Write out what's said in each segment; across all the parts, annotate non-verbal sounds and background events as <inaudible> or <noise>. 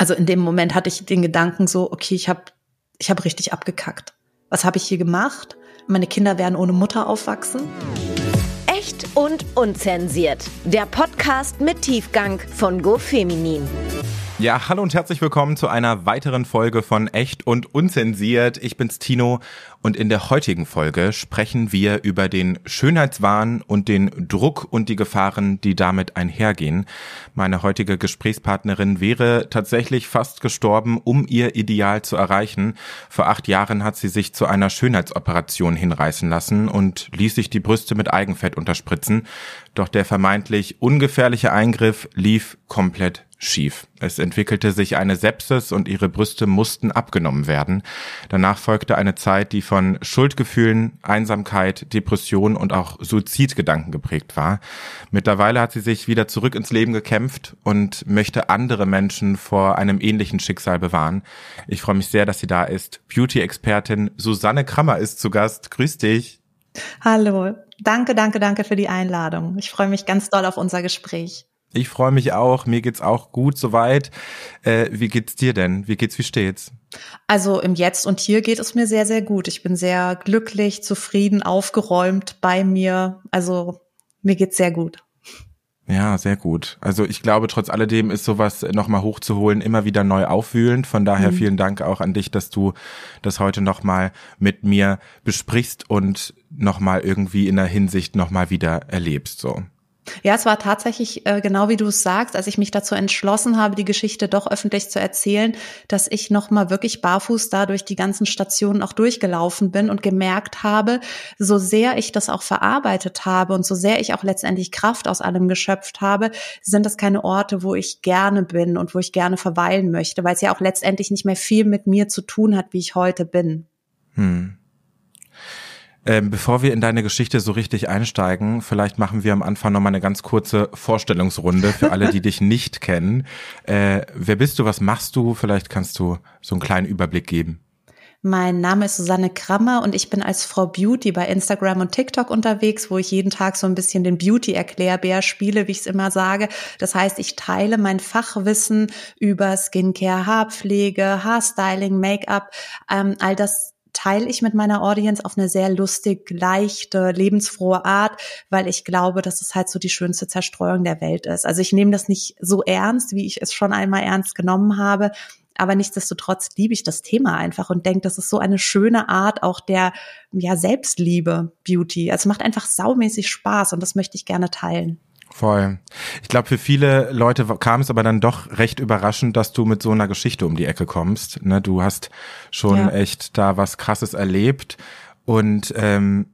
Also in dem Moment hatte ich den Gedanken so, okay, ich habe ich hab richtig abgekackt. Was habe ich hier gemacht? Meine Kinder werden ohne Mutter aufwachsen. Echt und unzensiert. Der Podcast mit Tiefgang von GoFeminin. Ja, hallo und herzlich willkommen zu einer weiteren Folge von Echt und Unzensiert. Ich bin's Tino und in der heutigen Folge sprechen wir über den Schönheitswahn und den Druck und die Gefahren, die damit einhergehen. Meine heutige Gesprächspartnerin wäre tatsächlich fast gestorben, um ihr Ideal zu erreichen. Vor acht Jahren hat sie sich zu einer Schönheitsoperation hinreißen lassen und ließ sich die Brüste mit Eigenfett unterspritzen. Doch der vermeintlich ungefährliche Eingriff lief komplett schief. Es entwickelte sich eine Sepsis und ihre Brüste mussten abgenommen werden. Danach folgte eine Zeit, die von Schuldgefühlen, Einsamkeit, Depression und auch Suizidgedanken geprägt war. Mittlerweile hat sie sich wieder zurück ins Leben gekämpft und möchte andere Menschen vor einem ähnlichen Schicksal bewahren. Ich freue mich sehr, dass sie da ist. Beauty-Expertin Susanne Krammer ist zu Gast. Grüß dich. Hallo. Danke, danke, danke für die Einladung. Ich freue mich ganz doll auf unser Gespräch. Ich freue mich auch. Mir geht's auch gut soweit. Äh, wie geht's dir denn? Wie geht's? Wie steht's? Also im Jetzt und Hier geht es mir sehr, sehr gut. Ich bin sehr glücklich, zufrieden, aufgeräumt bei mir. Also mir geht's sehr gut. Ja, sehr gut. Also ich glaube, trotz alledem ist sowas nochmal hochzuholen immer wieder neu aufwühlend. Von daher mhm. vielen Dank auch an dich, dass du das heute nochmal mit mir besprichst und nochmal irgendwie in der Hinsicht nochmal wieder erlebst, so. Ja, es war tatsächlich äh, genau wie du es sagst, als ich mich dazu entschlossen habe, die Geschichte doch öffentlich zu erzählen, dass ich nochmal wirklich barfuß da durch die ganzen Stationen auch durchgelaufen bin und gemerkt habe, so sehr ich das auch verarbeitet habe und so sehr ich auch letztendlich Kraft aus allem geschöpft habe, sind das keine Orte, wo ich gerne bin und wo ich gerne verweilen möchte, weil es ja auch letztendlich nicht mehr viel mit mir zu tun hat, wie ich heute bin. Hm. Ähm, bevor wir in deine Geschichte so richtig einsteigen, vielleicht machen wir am Anfang nochmal eine ganz kurze Vorstellungsrunde für alle, die <laughs> dich nicht kennen. Äh, wer bist du, was machst du? Vielleicht kannst du so einen kleinen Überblick geben. Mein Name ist Susanne Krammer und ich bin als Frau Beauty bei Instagram und TikTok unterwegs, wo ich jeden Tag so ein bisschen den Beauty-Erklärbär spiele, wie ich es immer sage. Das heißt, ich teile mein Fachwissen über Skincare, Haarpflege, Haarstyling, Make-up, ähm, all das teile ich mit meiner Audience auf eine sehr lustig, leichte, lebensfrohe Art, weil ich glaube, dass es halt so die schönste Zerstreuung der Welt ist. Also ich nehme das nicht so ernst, wie ich es schon einmal ernst genommen habe. Aber nichtsdestotrotz liebe ich das Thema einfach und denke, das ist so eine schöne Art auch der ja, Selbstliebe, Beauty. Also macht einfach saumäßig Spaß und das möchte ich gerne teilen. Voll. Ich glaube, für viele Leute kam es aber dann doch recht überraschend, dass du mit so einer Geschichte um die Ecke kommst. Ne, du hast schon ja. echt da was Krasses erlebt und ähm,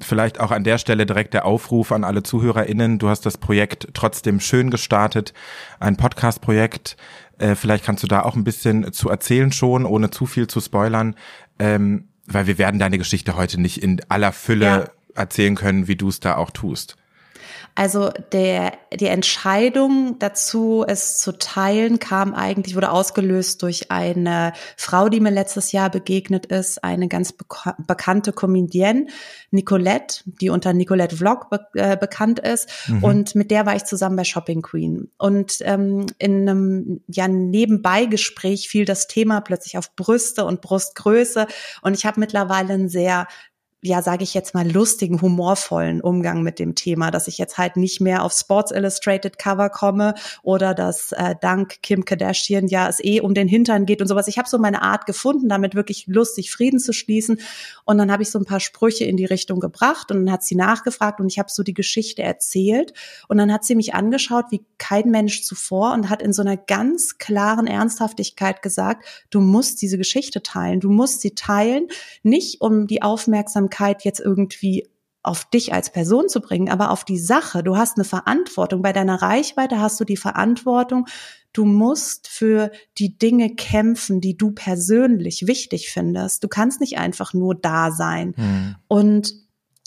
vielleicht auch an der Stelle direkt der Aufruf an alle ZuhörerInnen. Du hast das Projekt trotzdem schön gestartet, ein Podcast-Projekt. Äh, vielleicht kannst du da auch ein bisschen zu erzählen schon, ohne zu viel zu spoilern, ähm, weil wir werden deine Geschichte heute nicht in aller Fülle ja. erzählen können, wie du es da auch tust. Also der, die Entscheidung dazu, es zu teilen, kam eigentlich, wurde ausgelöst durch eine Frau, die mir letztes Jahr begegnet ist, eine ganz beka bekannte Comedienne, Nicolette, die unter Nicolette Vlog be äh, bekannt ist. Mhm. Und mit der war ich zusammen bei Shopping Queen. Und ähm, in einem ja, Nebenbeigespräch fiel das Thema plötzlich auf Brüste und Brustgröße. Und ich habe mittlerweile ein sehr ja, sage ich jetzt mal, lustigen, humorvollen Umgang mit dem Thema, dass ich jetzt halt nicht mehr auf Sports Illustrated Cover komme oder dass äh, dank Kim Kardashian ja es eh um den Hintern geht und sowas. Ich habe so meine Art gefunden, damit wirklich lustig Frieden zu schließen. Und dann habe ich so ein paar Sprüche in die Richtung gebracht und dann hat sie nachgefragt und ich habe so die Geschichte erzählt. Und dann hat sie mich angeschaut wie kein Mensch zuvor und hat in so einer ganz klaren Ernsthaftigkeit gesagt, du musst diese Geschichte teilen, du musst sie teilen, nicht um die Aufmerksamkeit Aufmerksamkeit jetzt irgendwie auf dich als Person zu bringen, aber auf die Sache. Du hast eine Verantwortung. Bei deiner Reichweite hast du die Verantwortung. Du musst für die Dinge kämpfen, die du persönlich wichtig findest. Du kannst nicht einfach nur da sein. Mhm. Und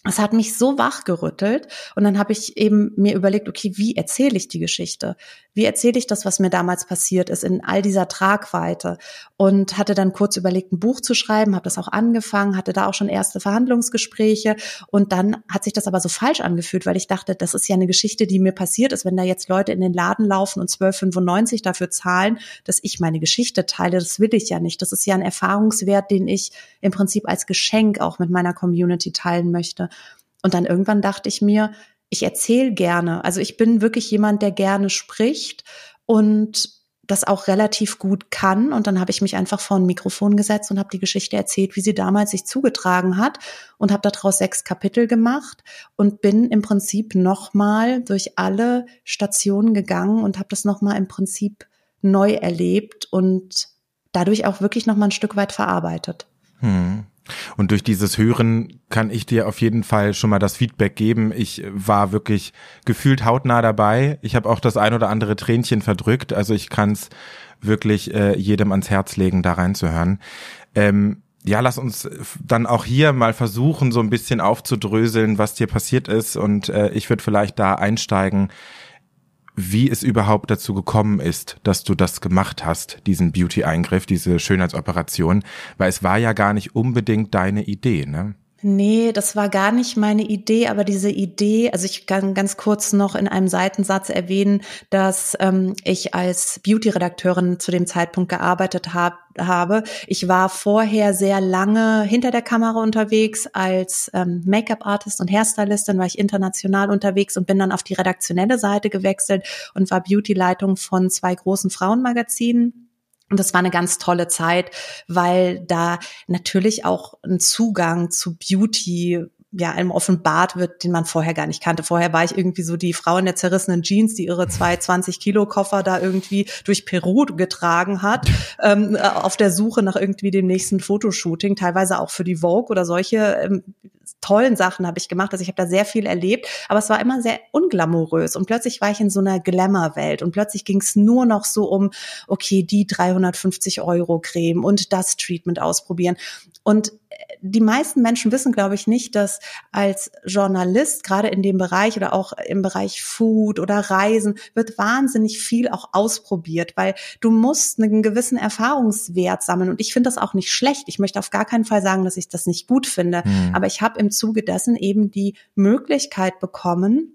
es hat mich so wachgerüttelt und dann habe ich eben mir überlegt, okay, wie erzähle ich die Geschichte? Wie erzähle ich das, was mir damals passiert ist in all dieser Tragweite? Und hatte dann kurz überlegt, ein Buch zu schreiben, habe das auch angefangen, hatte da auch schon erste Verhandlungsgespräche und dann hat sich das aber so falsch angefühlt, weil ich dachte, das ist ja eine Geschichte, die mir passiert ist, wenn da jetzt Leute in den Laden laufen und 12,95 dafür zahlen, dass ich meine Geschichte teile, das will ich ja nicht. Das ist ja ein Erfahrungswert, den ich im Prinzip als Geschenk auch mit meiner Community teilen möchte. Und dann irgendwann dachte ich mir, ich erzähle gerne. Also ich bin wirklich jemand, der gerne spricht und das auch relativ gut kann. Und dann habe ich mich einfach vor ein Mikrofon gesetzt und habe die Geschichte erzählt, wie sie damals sich zugetragen hat und habe daraus sechs Kapitel gemacht und bin im Prinzip nochmal durch alle Stationen gegangen und habe das nochmal im Prinzip neu erlebt und dadurch auch wirklich nochmal ein Stück weit verarbeitet. Hm. Und durch dieses Hören kann ich dir auf jeden Fall schon mal das Feedback geben. Ich war wirklich gefühlt hautnah dabei. Ich habe auch das ein oder andere Tränchen verdrückt. Also ich kann es wirklich äh, jedem ans Herz legen, da reinzuhören. Ähm, ja, lass uns dann auch hier mal versuchen, so ein bisschen aufzudröseln, was dir passiert ist. Und äh, ich würde vielleicht da einsteigen wie es überhaupt dazu gekommen ist, dass du das gemacht hast, diesen Beauty-Eingriff, diese Schönheitsoperation, weil es war ja gar nicht unbedingt deine Idee, ne? Nee, das war gar nicht meine Idee, aber diese Idee, also ich kann ganz kurz noch in einem Seitensatz erwähnen, dass ähm, ich als Beauty-Redakteurin zu dem Zeitpunkt gearbeitet hab, habe. Ich war vorher sehr lange hinter der Kamera unterwegs als ähm, Make-up-Artist und Hairstylistin, war ich international unterwegs und bin dann auf die redaktionelle Seite gewechselt und war Beauty-Leitung von zwei großen Frauenmagazinen und das war eine ganz tolle Zeit, weil da natürlich auch ein Zugang zu Beauty ja, einem offenbart wird, den man vorher gar nicht kannte. Vorher war ich irgendwie so die Frau in der zerrissenen Jeans, die ihre zwei <laughs> 20 Kilo Koffer da irgendwie durch Peru getragen hat, ähm, auf der Suche nach irgendwie dem nächsten Fotoshooting, teilweise auch für die Vogue oder solche ähm, tollen Sachen habe ich gemacht. Also ich habe da sehr viel erlebt, aber es war immer sehr unglamourös. Und plötzlich war ich in so einer Glamour-Welt und plötzlich ging es nur noch so um, okay, die 350 Euro Creme und das Treatment ausprobieren. Und die meisten Menschen wissen, glaube ich, nicht, dass als Journalist, gerade in dem Bereich oder auch im Bereich Food oder Reisen, wird wahnsinnig viel auch ausprobiert, weil du musst einen gewissen Erfahrungswert sammeln. Und ich finde das auch nicht schlecht. Ich möchte auf gar keinen Fall sagen, dass ich das nicht gut finde. Mhm. Aber ich habe im Zuge dessen eben die Möglichkeit bekommen,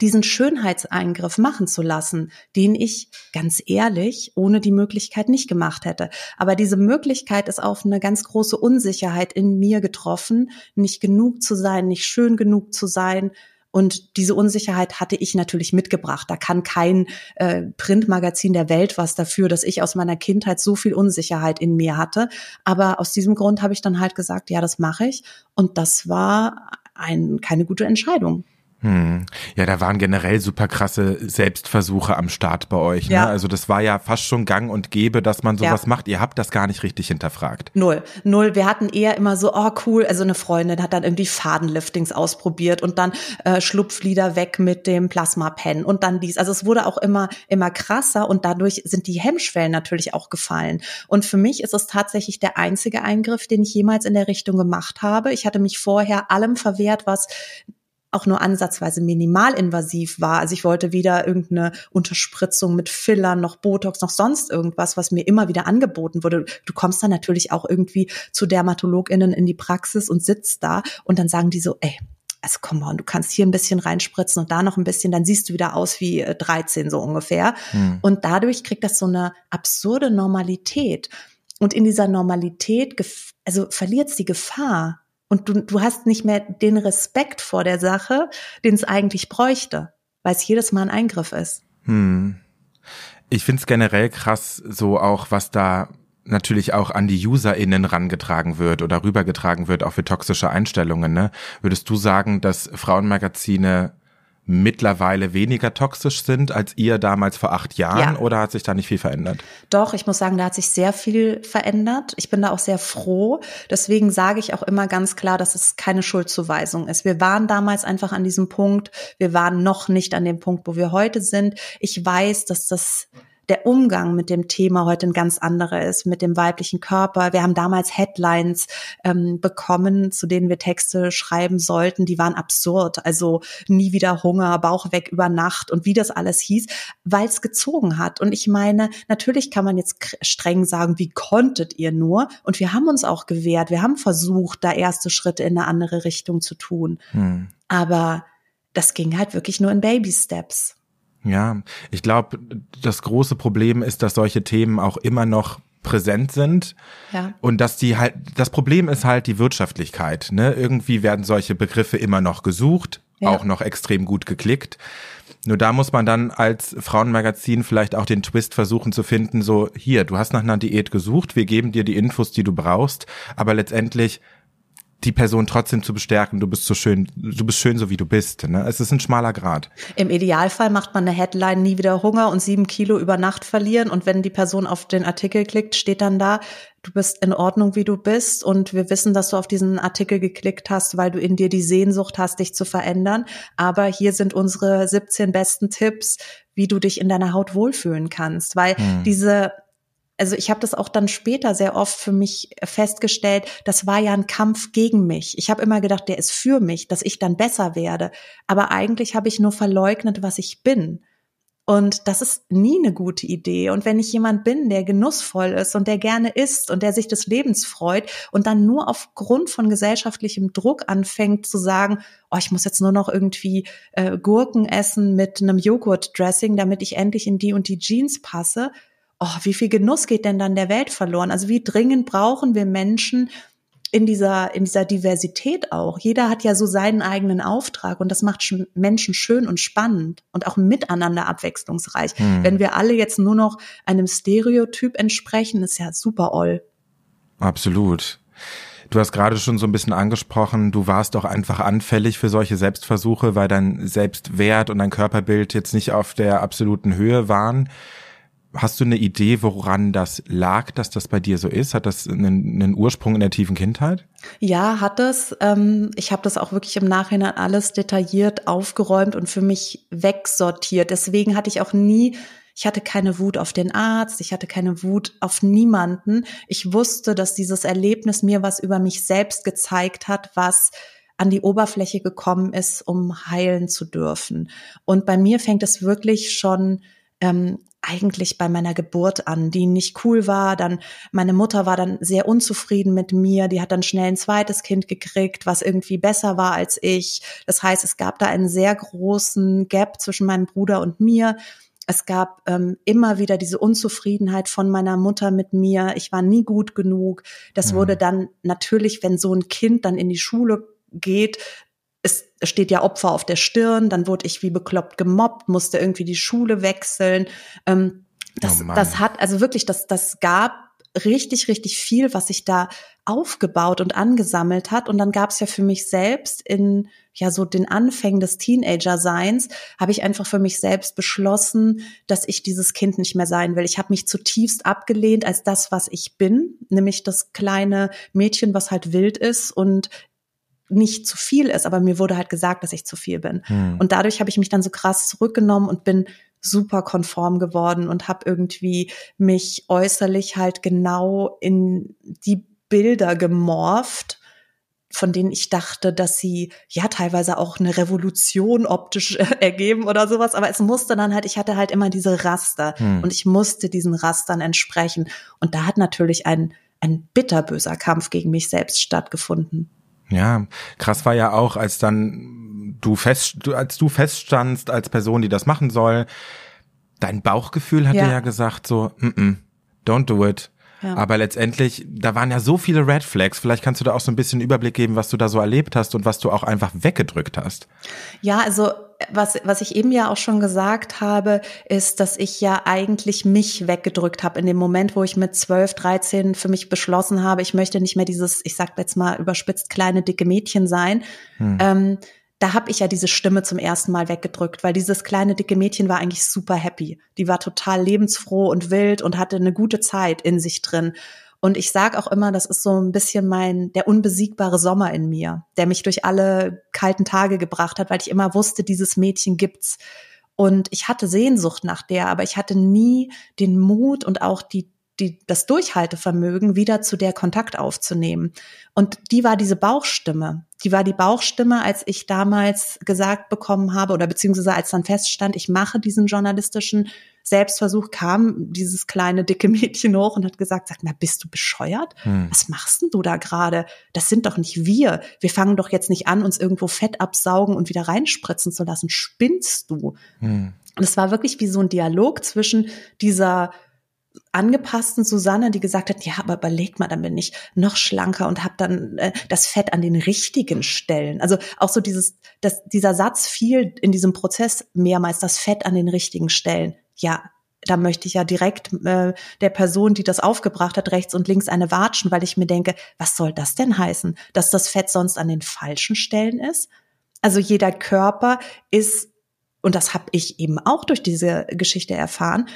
diesen Schönheitseingriff machen zu lassen, den ich ganz ehrlich ohne die Möglichkeit nicht gemacht hätte. Aber diese Möglichkeit ist auf eine ganz große Unsicherheit in mir getroffen, nicht genug zu sein, nicht schön genug zu sein. Und diese Unsicherheit hatte ich natürlich mitgebracht. Da kann kein äh, Printmagazin der Welt was dafür, dass ich aus meiner Kindheit so viel Unsicherheit in mir hatte. Aber aus diesem Grund habe ich dann halt gesagt, ja, das mache ich. Und das war ein, keine gute Entscheidung. Hm. Ja, da waren generell super krasse Selbstversuche am Start bei euch. Ne? Ja. Also das war ja fast schon gang und gäbe, dass man sowas ja. macht. Ihr habt das gar nicht richtig hinterfragt. Null. Null. Wir hatten eher immer so, oh cool, also eine Freundin hat dann irgendwie Fadenliftings ausprobiert und dann äh, Schlupflieder weg mit dem Plasma-Pen und dann dies. Also es wurde auch immer, immer krasser und dadurch sind die Hemmschwellen natürlich auch gefallen. Und für mich ist es tatsächlich der einzige Eingriff, den ich jemals in der Richtung gemacht habe. Ich hatte mich vorher allem verwehrt, was auch nur ansatzweise minimalinvasiv war. Also ich wollte weder irgendeine Unterspritzung mit Fillern, noch Botox, noch sonst irgendwas, was mir immer wieder angeboten wurde. Du kommst dann natürlich auch irgendwie zu DermatologInnen in die Praxis und sitzt da und dann sagen die so, ey, also komm mal, du kannst hier ein bisschen reinspritzen und da noch ein bisschen, dann siehst du wieder aus wie 13 äh, so ungefähr. Hm. Und dadurch kriegt das so eine absurde Normalität. Und in dieser Normalität, also verliert es die Gefahr, und du, du hast nicht mehr den Respekt vor der Sache, den es eigentlich bräuchte, weil es jedes Mal ein Eingriff ist. Hm. Ich finde es generell krass, so auch, was da natürlich auch an die UserInnen rangetragen wird oder rübergetragen wird, auch für toxische Einstellungen. Ne? Würdest du sagen, dass Frauenmagazine mittlerweile weniger toxisch sind als ihr damals vor acht Jahren ja. oder hat sich da nicht viel verändert? Doch, ich muss sagen, da hat sich sehr viel verändert. Ich bin da auch sehr froh. Deswegen sage ich auch immer ganz klar, dass es keine Schuldzuweisung ist. Wir waren damals einfach an diesem Punkt. Wir waren noch nicht an dem Punkt, wo wir heute sind. Ich weiß, dass das der Umgang mit dem Thema heute ein ganz anderer ist, mit dem weiblichen Körper. Wir haben damals Headlines ähm, bekommen, zu denen wir Texte schreiben sollten, die waren absurd. Also nie wieder Hunger, Bauch weg über Nacht und wie das alles hieß, weil es gezogen hat. Und ich meine, natürlich kann man jetzt streng sagen, wie konntet ihr nur? Und wir haben uns auch gewehrt. Wir haben versucht, da erste Schritte in eine andere Richtung zu tun. Hm. Aber das ging halt wirklich nur in Baby Steps. Ja, ich glaube, das große Problem ist, dass solche Themen auch immer noch präsent sind. Ja. Und dass die halt, das Problem ist halt die Wirtschaftlichkeit. Ne? Irgendwie werden solche Begriffe immer noch gesucht, ja. auch noch extrem gut geklickt. Nur da muss man dann als Frauenmagazin vielleicht auch den Twist versuchen zu finden, so hier, du hast nach einer Diät gesucht, wir geben dir die Infos, die du brauchst, aber letztendlich die Person trotzdem zu bestärken, du bist so schön, du bist schön so wie du bist. Ne? Es ist ein schmaler Grad. Im Idealfall macht man eine Headline nie wieder Hunger und sieben Kilo über Nacht verlieren. Und wenn die Person auf den Artikel klickt, steht dann da, du bist in Ordnung, wie du bist. Und wir wissen, dass du auf diesen Artikel geklickt hast, weil du in dir die Sehnsucht hast, dich zu verändern. Aber hier sind unsere 17 besten Tipps, wie du dich in deiner Haut wohlfühlen kannst. Weil hm. diese also ich habe das auch dann später sehr oft für mich festgestellt, das war ja ein Kampf gegen mich. Ich habe immer gedacht, der ist für mich, dass ich dann besser werde. Aber eigentlich habe ich nur verleugnet, was ich bin. Und das ist nie eine gute Idee. Und wenn ich jemand bin, der genussvoll ist und der gerne isst und der sich des Lebens freut und dann nur aufgrund von gesellschaftlichem Druck anfängt zu sagen, oh, ich muss jetzt nur noch irgendwie äh, Gurken essen mit einem Joghurtdressing, damit ich endlich in die und die Jeans passe, oh, wie viel Genuss geht denn dann der Welt verloren? Also wie dringend brauchen wir Menschen in dieser, in dieser Diversität auch? Jeder hat ja so seinen eigenen Auftrag und das macht Menschen schön und spannend und auch miteinander abwechslungsreich. Hm. Wenn wir alle jetzt nur noch einem Stereotyp entsprechen, ist ja super oll. Absolut. Du hast gerade schon so ein bisschen angesprochen, du warst auch einfach anfällig für solche Selbstversuche, weil dein Selbstwert und dein Körperbild jetzt nicht auf der absoluten Höhe waren. Hast du eine Idee, woran das lag, dass das bei dir so ist? Hat das einen, einen Ursprung in der tiefen Kindheit? Ja, hat es. Ähm, ich habe das auch wirklich im Nachhinein alles detailliert aufgeräumt und für mich wegsortiert. Deswegen hatte ich auch nie, ich hatte keine Wut auf den Arzt, ich hatte keine Wut auf niemanden. Ich wusste, dass dieses Erlebnis mir was über mich selbst gezeigt hat, was an die Oberfläche gekommen ist, um heilen zu dürfen. Und bei mir fängt es wirklich schon ähm, eigentlich bei meiner Geburt an, die nicht cool war. Dann meine Mutter war dann sehr unzufrieden mit mir. Die hat dann schnell ein zweites Kind gekriegt, was irgendwie besser war als ich. Das heißt, es gab da einen sehr großen Gap zwischen meinem Bruder und mir. Es gab ähm, immer wieder diese Unzufriedenheit von meiner Mutter mit mir. Ich war nie gut genug. Das mhm. wurde dann natürlich, wenn so ein Kind dann in die Schule geht, es steht ja Opfer auf der Stirn, dann wurde ich wie bekloppt gemobbt, musste irgendwie die Schule wechseln. Ähm, das, oh das hat, also wirklich, das, das gab richtig, richtig viel, was sich da aufgebaut und angesammelt hat. Und dann gab es ja für mich selbst in ja so den Anfängen des Teenager-Seins, habe ich einfach für mich selbst beschlossen, dass ich dieses Kind nicht mehr sein will. Ich habe mich zutiefst abgelehnt als das, was ich bin, nämlich das kleine Mädchen, was halt wild ist und nicht zu viel ist, aber mir wurde halt gesagt, dass ich zu viel bin. Hm. Und dadurch habe ich mich dann so krass zurückgenommen und bin super konform geworden und habe irgendwie mich äußerlich halt genau in die Bilder gemorpht, von denen ich dachte, dass sie ja teilweise auch eine Revolution optisch <laughs> ergeben oder sowas. Aber es musste dann halt, ich hatte halt immer diese Raster hm. und ich musste diesen Rastern entsprechen. Und da hat natürlich ein, ein bitterböser Kampf gegen mich selbst stattgefunden. Ja, krass war ja auch, als dann du fest, als du feststandst als Person, die das machen soll, dein Bauchgefühl hat ja. ja gesagt so, mm -mm, don't do it. Ja. Aber letztendlich, da waren ja so viele Red Flags. Vielleicht kannst du da auch so ein bisschen Überblick geben, was du da so erlebt hast und was du auch einfach weggedrückt hast. Ja, also was, was ich eben ja auch schon gesagt habe, ist, dass ich ja eigentlich mich weggedrückt habe in dem Moment, wo ich mit 12, 13 für mich beschlossen habe, ich möchte nicht mehr dieses, ich sag jetzt mal überspitzt, kleine, dicke Mädchen sein. Hm. Ähm, da habe ich ja diese Stimme zum ersten Mal weggedrückt, weil dieses kleine dicke Mädchen war eigentlich super happy. Die war total lebensfroh und wild und hatte eine gute Zeit in sich drin. Und ich sage auch immer, das ist so ein bisschen mein, der unbesiegbare Sommer in mir, der mich durch alle kalten Tage gebracht hat, weil ich immer wusste, dieses Mädchen gibt's. Und ich hatte Sehnsucht nach der, aber ich hatte nie den Mut und auch die die, das Durchhaltevermögen, wieder zu der Kontakt aufzunehmen. Und die war diese Bauchstimme. Die war die Bauchstimme, als ich damals gesagt bekommen habe oder beziehungsweise als dann feststand, ich mache diesen journalistischen Selbstversuch, kam dieses kleine dicke Mädchen hoch und hat gesagt, sag mal, bist du bescheuert? Hm. Was machst denn du da gerade? Das sind doch nicht wir. Wir fangen doch jetzt nicht an, uns irgendwo Fett absaugen und wieder reinspritzen zu lassen. Spinnst du? Hm. Und es war wirklich wie so ein Dialog zwischen dieser angepassten Susanne, die gesagt hat, ja, aber überleg mal, dann bin ich noch schlanker und habe dann äh, das Fett an den richtigen Stellen. Also auch so dieses, dass dieser Satz fiel in diesem Prozess mehrmals, das Fett an den richtigen Stellen. Ja, da möchte ich ja direkt äh, der Person, die das aufgebracht hat, rechts und links eine watschen, weil ich mir denke, was soll das denn heißen, dass das Fett sonst an den falschen Stellen ist? Also jeder Körper ist und das habe ich eben auch durch diese Geschichte erfahren,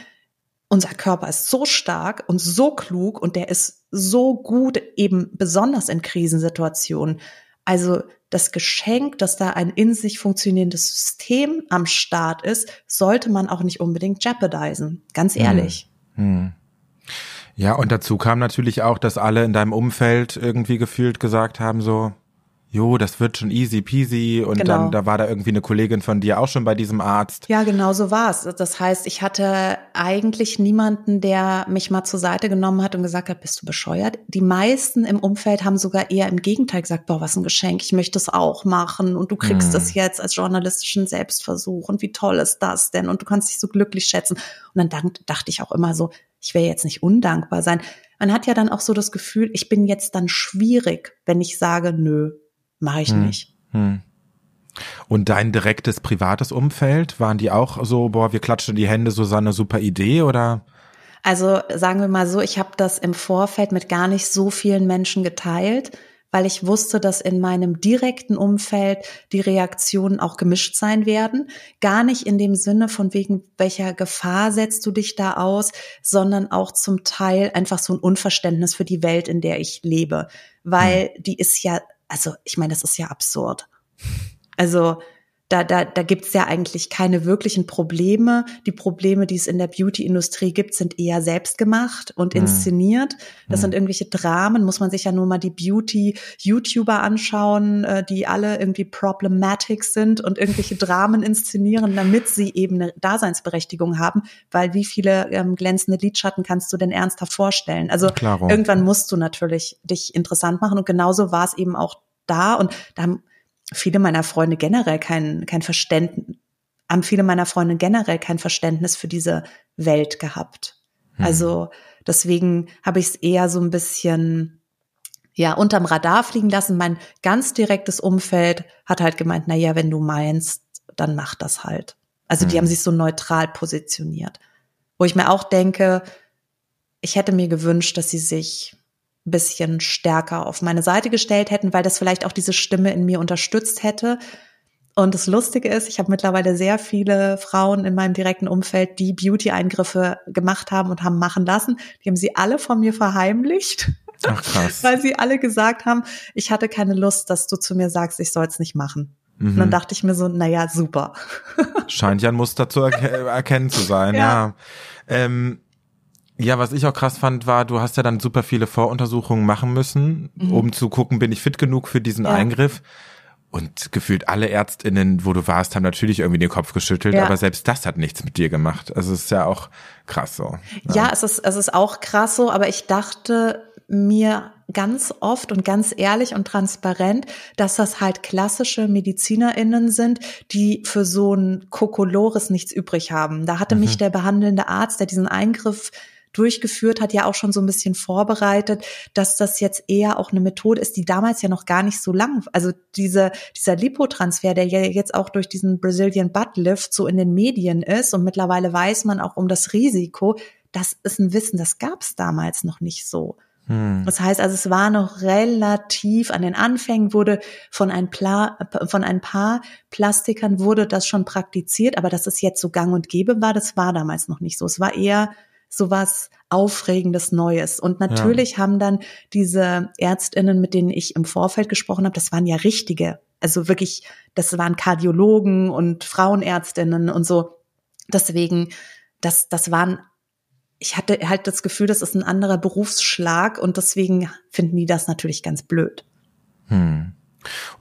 unser Körper ist so stark und so klug und der ist so gut eben besonders in Krisensituationen. Also das Geschenk, dass da ein in sich funktionierendes System am Start ist, sollte man auch nicht unbedingt jeopardisen. Ganz hm. ehrlich. Hm. Hm. Ja, und dazu kam natürlich auch, dass alle in deinem Umfeld irgendwie gefühlt gesagt haben, so, jo, das wird schon easy peasy und genau. dann da war da irgendwie eine Kollegin von dir auch schon bei diesem Arzt. Ja, genau so war's. Das heißt, ich hatte eigentlich niemanden, der mich mal zur Seite genommen hat und gesagt hat, bist du bescheuert? Die meisten im Umfeld haben sogar eher im Gegenteil gesagt, boah, was ein Geschenk, ich möchte es auch machen und du kriegst hm. das jetzt als journalistischen Selbstversuch und wie toll ist das denn und du kannst dich so glücklich schätzen. Und dann dachte ich auch immer so, ich will jetzt nicht undankbar sein. Man hat ja dann auch so das Gefühl, ich bin jetzt dann schwierig, wenn ich sage, nö, mache ich hm. nicht. Hm. Und dein direktes privates Umfeld, waren die auch so, boah, wir klatschen die Hände, Susanne, super Idee oder? Also sagen wir mal so, ich habe das im Vorfeld mit gar nicht so vielen Menschen geteilt, weil ich wusste, dass in meinem direkten Umfeld die Reaktionen auch gemischt sein werden. Gar nicht in dem Sinne von wegen, welcher Gefahr setzt du dich da aus, sondern auch zum Teil einfach so ein Unverständnis für die Welt, in der ich lebe. Weil hm. die ist ja also ich meine, das ist ja absurd. Also da, da, da gibt es ja eigentlich keine wirklichen Probleme. Die Probleme, die es in der Beauty-Industrie gibt, sind eher selbstgemacht und mhm. inszeniert. Das mhm. sind irgendwelche Dramen, muss man sich ja nur mal die Beauty-YouTuber anschauen, äh, die alle irgendwie problematic sind und irgendwelche Dramen inszenieren, damit sie eben eine Daseinsberechtigung haben. Weil wie viele ähm, glänzende Lidschatten kannst du denn ernsthaft vorstellen? Also Klaro. irgendwann musst du natürlich dich interessant machen und genauso war es eben auch da und da viele meiner Freunde generell kein, kein Verständnis, haben viele meiner Freunde generell kein Verständnis für diese Welt gehabt. Hm. Also deswegen habe ich es eher so ein bisschen ja unterm Radar fliegen lassen. Mein ganz direktes Umfeld hat halt gemeint, na ja, wenn du meinst, dann mach das halt. Also hm. die haben sich so neutral positioniert. Wo ich mir auch denke, ich hätte mir gewünscht, dass sie sich bisschen stärker auf meine Seite gestellt hätten, weil das vielleicht auch diese Stimme in mir unterstützt hätte. Und das Lustige ist, ich habe mittlerweile sehr viele Frauen in meinem direkten Umfeld, die Beauty-Eingriffe gemacht haben und haben machen lassen. Die haben sie alle von mir verheimlicht. Ach, krass. <laughs> weil sie alle gesagt haben, ich hatte keine Lust, dass du zu mir sagst, ich soll es nicht machen. Mhm. Und dann mhm. dachte ich mir so, naja, super. Scheint ja ein Muster zu erke <laughs> erkennen zu sein, ja. ja. Ähm, ja, was ich auch krass fand, war, du hast ja dann super viele Voruntersuchungen machen müssen, mhm. um zu gucken, bin ich fit genug für diesen ja. Eingriff. Und gefühlt alle Ärztinnen, wo du warst, haben natürlich irgendwie den Kopf geschüttelt, ja. aber selbst das hat nichts mit dir gemacht. Also es ist ja auch krass so. Ja, ja es, ist, es ist auch krass so, aber ich dachte mir ganz oft und ganz ehrlich und transparent, dass das halt klassische MedizinerInnen sind, die für so ein Kokolores nichts übrig haben. Da hatte mhm. mich der behandelnde Arzt, der diesen Eingriff durchgeführt hat, ja auch schon so ein bisschen vorbereitet, dass das jetzt eher auch eine Methode ist, die damals ja noch gar nicht so lang, also diese, dieser Lipotransfer, der ja jetzt auch durch diesen Brazilian Butt Lift so in den Medien ist und mittlerweile weiß man auch um das Risiko, das ist ein Wissen, das gab es damals noch nicht so. Hm. Das heißt also, es war noch relativ an den Anfängen wurde von ein, Pla von ein paar Plastikern wurde das schon praktiziert, aber dass es jetzt so gang und gäbe war, das war damals noch nicht so. Es war eher sowas Aufregendes Neues. Und natürlich ja. haben dann diese Ärztinnen, mit denen ich im Vorfeld gesprochen habe, das waren ja richtige, also wirklich, das waren Kardiologen und Frauenärztinnen und so. Deswegen, das, das waren, ich hatte halt das Gefühl, das ist ein anderer Berufsschlag und deswegen finden die das natürlich ganz blöd. Hm.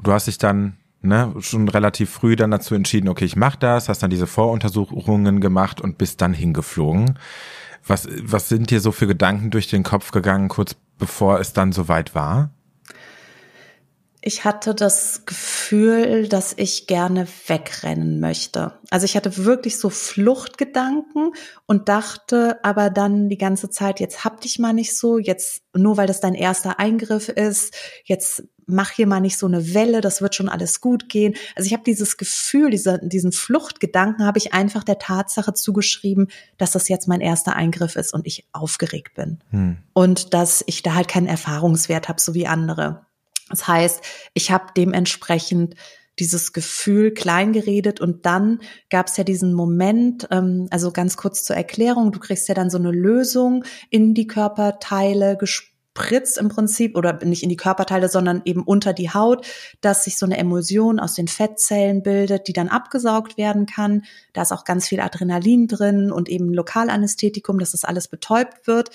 Du hast dich dann ne, schon relativ früh dann dazu entschieden, okay, ich mach das, hast dann diese Voruntersuchungen gemacht und bist dann hingeflogen. Was, was sind dir so für Gedanken durch den Kopf gegangen, kurz bevor es dann soweit war? Ich hatte das Gefühl, dass ich gerne wegrennen möchte. Also ich hatte wirklich so Fluchtgedanken und dachte aber dann die ganze Zeit, jetzt hab dich mal nicht so, jetzt nur weil das dein erster Eingriff ist, jetzt mach hier mal nicht so eine Welle, das wird schon alles gut gehen. Also ich habe dieses Gefühl, diese, diesen Fluchtgedanken habe ich einfach der Tatsache zugeschrieben, dass das jetzt mein erster Eingriff ist und ich aufgeregt bin. Hm. Und dass ich da halt keinen Erfahrungswert habe, so wie andere. Das heißt, ich habe dementsprechend dieses Gefühl klein geredet und dann gab es ja diesen Moment, ähm, also ganz kurz zur Erklärung, du kriegst ja dann so eine Lösung in die Körperteile gespritzt im Prinzip oder nicht in die Körperteile, sondern eben unter die Haut, dass sich so eine Emulsion aus den Fettzellen bildet, die dann abgesaugt werden kann. Da ist auch ganz viel Adrenalin drin und eben Lokalanästhetikum, dass das alles betäubt wird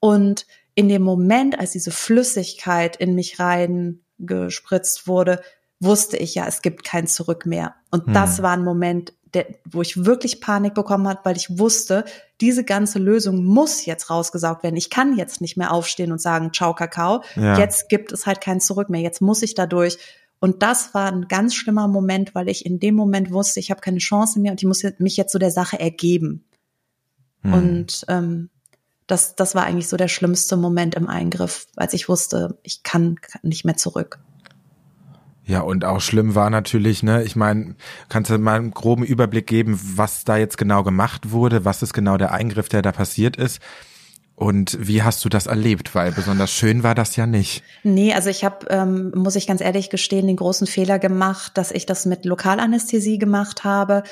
und in dem Moment, als diese Flüssigkeit in mich rein gespritzt wurde, wusste ich ja, es gibt kein Zurück mehr. Und hm. das war ein Moment, der, wo ich wirklich Panik bekommen hat, weil ich wusste, diese ganze Lösung muss jetzt rausgesaugt werden. Ich kann jetzt nicht mehr aufstehen und sagen, ciao Kakao. Ja. Jetzt gibt es halt kein Zurück mehr. Jetzt muss ich da durch. Und das war ein ganz schlimmer Moment, weil ich in dem Moment wusste, ich habe keine Chance mehr und ich muss mich jetzt so der Sache ergeben. Hm. Und ähm, das, das war eigentlich so der schlimmste Moment im Eingriff, als ich wusste, ich kann nicht mehr zurück. Ja, und auch schlimm war natürlich, ne, ich meine, kannst du mal einen groben Überblick geben, was da jetzt genau gemacht wurde, was ist genau der Eingriff, der da passiert ist? Und wie hast du das erlebt? Weil besonders schön war das ja nicht. Nee, also ich habe, ähm, muss ich ganz ehrlich gestehen, den großen Fehler gemacht, dass ich das mit Lokalanästhesie gemacht habe.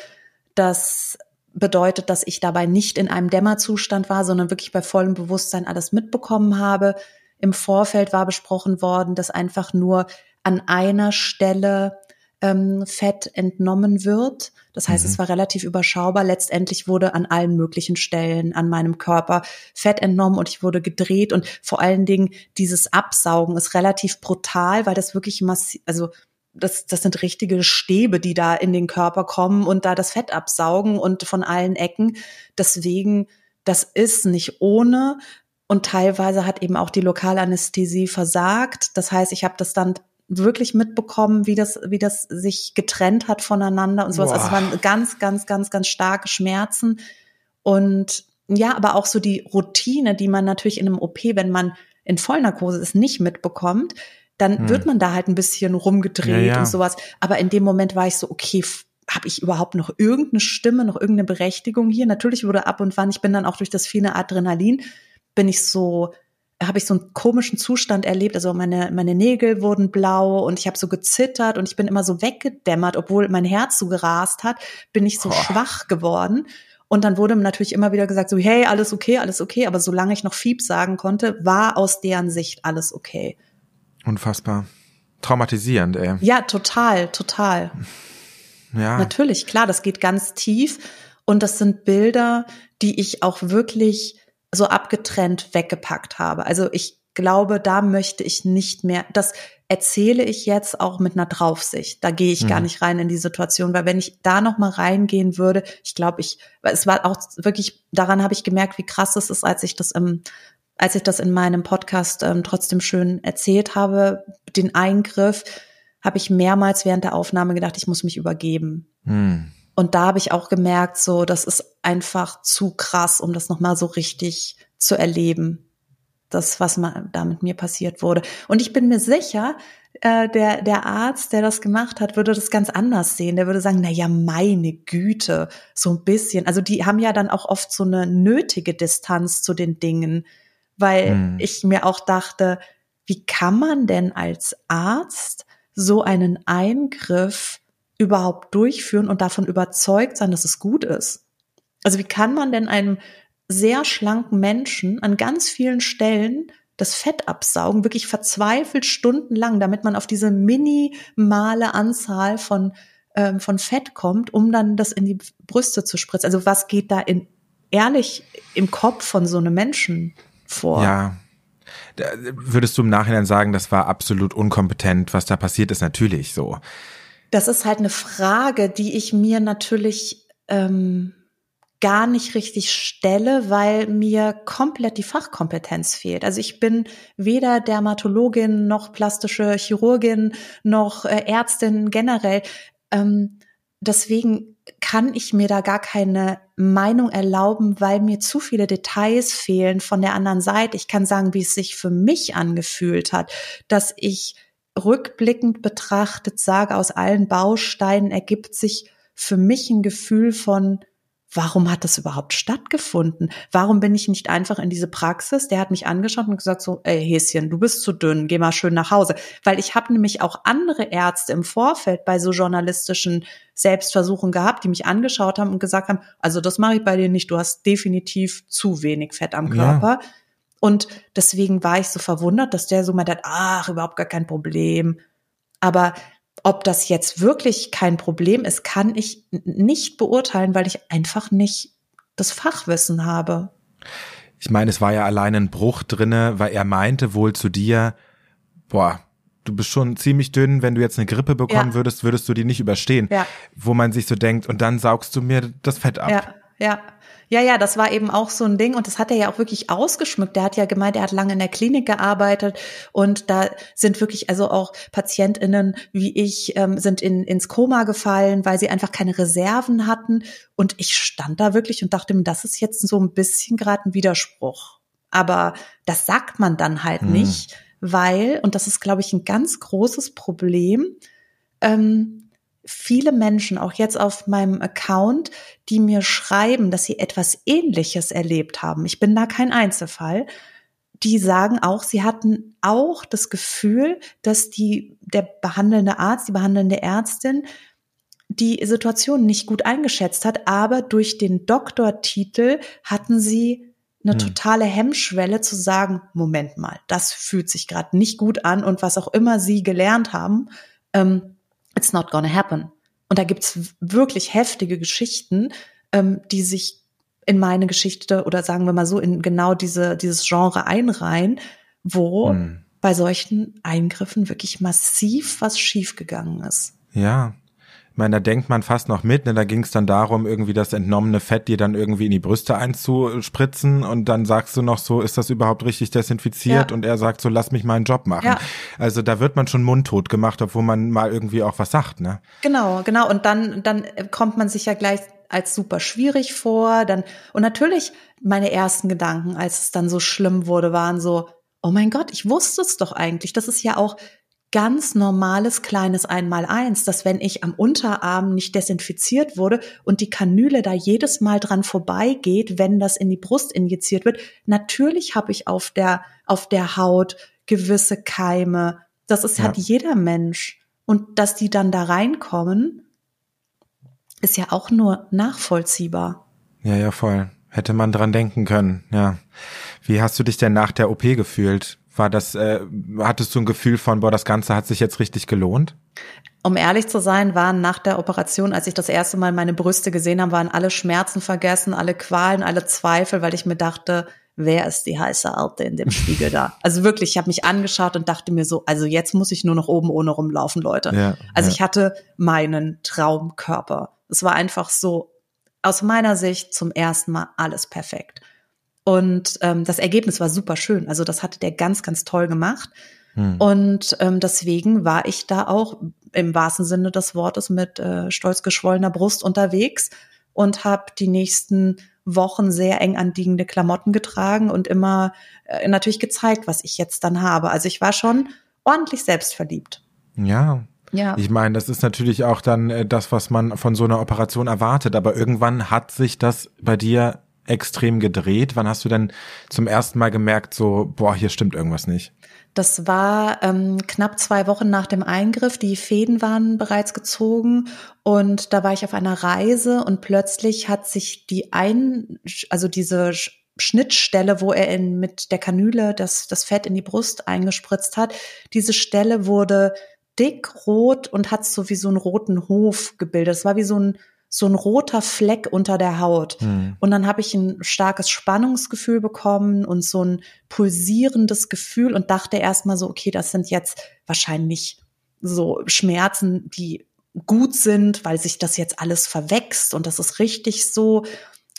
Das bedeutet, dass ich dabei nicht in einem Dämmerzustand war, sondern wirklich bei vollem Bewusstsein alles mitbekommen habe. Im Vorfeld war besprochen worden, dass einfach nur an einer Stelle ähm, Fett entnommen wird. Das heißt, mhm. es war relativ überschaubar. Letztendlich wurde an allen möglichen Stellen an meinem Körper Fett entnommen und ich wurde gedreht. Und vor allen Dingen dieses Absaugen ist relativ brutal, weil das wirklich massiv, also das, das sind richtige Stäbe, die da in den Körper kommen und da das Fett absaugen und von allen Ecken. Deswegen, das ist nicht ohne. Und teilweise hat eben auch die Lokalanästhesie versagt. Das heißt, ich habe das dann wirklich mitbekommen, wie das, wie das sich getrennt hat voneinander und sowas. Boah. Also es waren ganz, ganz, ganz, ganz starke Schmerzen. Und ja, aber auch so die Routine, die man natürlich in einem OP, wenn man in Vollnarkose ist, nicht mitbekommt dann hm. wird man da halt ein bisschen rumgedreht ja, ja. und sowas. Aber in dem Moment war ich so, okay, habe ich überhaupt noch irgendeine Stimme, noch irgendeine Berechtigung hier? Natürlich wurde ab und wann, ich bin dann auch durch das viele Adrenalin, bin ich so, habe ich so einen komischen Zustand erlebt. Also meine, meine Nägel wurden blau und ich habe so gezittert und ich bin immer so weggedämmert, obwohl mein Herz so gerast hat, bin ich so Boah. schwach geworden. Und dann wurde natürlich immer wieder gesagt, so, hey, alles okay, alles okay. Aber solange ich noch Fieb sagen konnte, war aus deren Sicht alles okay. Unfassbar. Traumatisierend, ey. Ja, total, total. Ja. Natürlich, klar, das geht ganz tief. Und das sind Bilder, die ich auch wirklich so abgetrennt weggepackt habe. Also ich glaube, da möchte ich nicht mehr, das erzähle ich jetzt auch mit einer Draufsicht. Da gehe ich mhm. gar nicht rein in die Situation, weil wenn ich da noch mal reingehen würde, ich glaube, ich, es war auch wirklich, daran habe ich gemerkt, wie krass es ist, als ich das im als ich das in meinem Podcast ähm, trotzdem schön erzählt habe, den Eingriff, habe ich mehrmals während der Aufnahme gedacht, ich muss mich übergeben. Hm. Und da habe ich auch gemerkt, so, das ist einfach zu krass, um das nochmal so richtig zu erleben. Das, was mal da mit mir passiert wurde. Und ich bin mir sicher, äh, der, der Arzt, der das gemacht hat, würde das ganz anders sehen. Der würde sagen, na ja, meine Güte, so ein bisschen. Also die haben ja dann auch oft so eine nötige Distanz zu den Dingen weil hm. ich mir auch dachte, wie kann man denn als Arzt so einen Eingriff überhaupt durchführen und davon überzeugt sein, dass es gut ist? Also wie kann man denn einem sehr schlanken Menschen an ganz vielen Stellen das Fett absaugen, wirklich verzweifelt stundenlang, damit man auf diese minimale Anzahl von ähm, von Fett kommt, um dann das in die Brüste zu spritzen. Also was geht da in ehrlich im Kopf von so einem Menschen vor? Ja. Würdest du im Nachhinein sagen, das war absolut unkompetent, was da passiert ist? Natürlich so. Das ist halt eine Frage, die ich mir natürlich ähm, gar nicht richtig stelle, weil mir komplett die Fachkompetenz fehlt. Also ich bin weder Dermatologin noch plastische Chirurgin noch äh, Ärztin generell. Ähm, deswegen kann ich mir da gar keine Meinung erlauben, weil mir zu viele Details fehlen von der anderen Seite. Ich kann sagen, wie es sich für mich angefühlt hat, dass ich rückblickend betrachtet sage, aus allen Bausteinen ergibt sich für mich ein Gefühl von warum hat das überhaupt stattgefunden? Warum bin ich nicht einfach in diese Praxis? Der hat mich angeschaut und gesagt so, ey Häschen, du bist zu dünn, geh mal schön nach Hause. Weil ich habe nämlich auch andere Ärzte im Vorfeld bei so journalistischen Selbstversuchen gehabt, die mich angeschaut haben und gesagt haben, also das mache ich bei dir nicht, du hast definitiv zu wenig Fett am Körper. Ja. Und deswegen war ich so verwundert, dass der so meint, ach, überhaupt gar kein Problem. Aber ob das jetzt wirklich kein Problem ist, kann ich nicht beurteilen, weil ich einfach nicht das Fachwissen habe. Ich meine, es war ja allein ein Bruch drinne, weil er meinte wohl zu dir, boah, du bist schon ziemlich dünn, wenn du jetzt eine Grippe bekommen ja. würdest, würdest du die nicht überstehen. Ja. Wo man sich so denkt, und dann saugst du mir das Fett ab. Ja, ja. Ja, ja, das war eben auch so ein Ding und das hat er ja auch wirklich ausgeschmückt. Der hat ja gemeint, er hat lange in der Klinik gearbeitet und da sind wirklich also auch PatientInnen wie ich ähm, sind in, ins Koma gefallen, weil sie einfach keine Reserven hatten und ich stand da wirklich und dachte mir, das ist jetzt so ein bisschen gerade ein Widerspruch. Aber das sagt man dann halt mhm. nicht, weil, und das ist, glaube ich, ein ganz großes Problem, ähm, viele Menschen, auch jetzt auf meinem Account, die mir schreiben, dass sie etwas Ähnliches erlebt haben. Ich bin da kein Einzelfall. Die sagen auch, sie hatten auch das Gefühl, dass die, der behandelnde Arzt, die behandelnde Ärztin die Situation nicht gut eingeschätzt hat, aber durch den Doktortitel hatten sie eine hm. totale Hemmschwelle zu sagen, Moment mal, das fühlt sich gerade nicht gut an und was auch immer sie gelernt haben, ähm, it's not gonna happen. Und da gibt's wirklich heftige Geschichten, ähm, die sich in meine Geschichte oder sagen wir mal so in genau diese, dieses Genre einreihen, wo hm. bei solchen Eingriffen wirklich massiv was schiefgegangen ist. Ja, ich meine, da denkt man fast noch mit, ne? da ging es dann darum, irgendwie das entnommene Fett dir dann irgendwie in die Brüste einzuspritzen und dann sagst du noch so, ist das überhaupt richtig desinfiziert? Ja. Und er sagt so, lass mich meinen Job machen. Ja. Also da wird man schon mundtot gemacht, obwohl man mal irgendwie auch was sagt, ne? Genau, genau. Und dann, dann kommt man sich ja gleich als super schwierig vor. Dann, und natürlich meine ersten Gedanken, als es dann so schlimm wurde, waren so, oh mein Gott, ich wusste es doch eigentlich. Das ist ja auch ganz normales kleines Einmaleins, dass wenn ich am Unterarm nicht desinfiziert wurde und die Kanüle da jedes Mal dran vorbeigeht, wenn das in die Brust injiziert wird, natürlich habe ich auf der auf der Haut gewisse Keime. Das ist ja. hat jeder Mensch und dass die dann da reinkommen, ist ja auch nur nachvollziehbar. Ja, ja, voll. Hätte man dran denken können, ja. Wie hast du dich denn nach der OP gefühlt? War das, äh, hattest du ein Gefühl von, boah, das Ganze hat sich jetzt richtig gelohnt? Um ehrlich zu sein, waren nach der Operation, als ich das erste Mal meine Brüste gesehen habe, waren alle Schmerzen vergessen, alle Qualen, alle Zweifel, weil ich mir dachte, wer ist die heiße Alte in dem <laughs> Spiegel da? Also wirklich, ich habe mich angeschaut und dachte mir so, also jetzt muss ich nur noch oben ohne rumlaufen, Leute. Ja, also ja. ich hatte meinen Traumkörper. Es war einfach so, aus meiner Sicht zum ersten Mal alles perfekt. Und ähm, das Ergebnis war super schön. Also das hatte der ganz, ganz toll gemacht. Hm. Und ähm, deswegen war ich da auch im wahrsten Sinne des Wortes mit äh, stolz geschwollener Brust unterwegs und habe die nächsten Wochen sehr eng anliegende Klamotten getragen und immer äh, natürlich gezeigt, was ich jetzt dann habe. Also ich war schon ordentlich selbstverliebt. Ja. Ja. Ich meine, das ist natürlich auch dann äh, das, was man von so einer Operation erwartet, aber irgendwann hat sich das bei dir extrem gedreht? Wann hast du denn zum ersten Mal gemerkt, so, boah, hier stimmt irgendwas nicht? Das war ähm, knapp zwei Wochen nach dem Eingriff. Die Fäden waren bereits gezogen und da war ich auf einer Reise und plötzlich hat sich die ein, also diese Schnittstelle, wo er in, mit der Kanüle das, das Fett in die Brust eingespritzt hat, diese Stelle wurde dick rot und hat so wie so einen roten Hof gebildet. Es war wie so ein so ein roter Fleck unter der Haut. Hm. Und dann habe ich ein starkes Spannungsgefühl bekommen und so ein pulsierendes Gefühl und dachte erstmal so, okay, das sind jetzt wahrscheinlich so Schmerzen, die gut sind, weil sich das jetzt alles verwächst und das ist richtig so.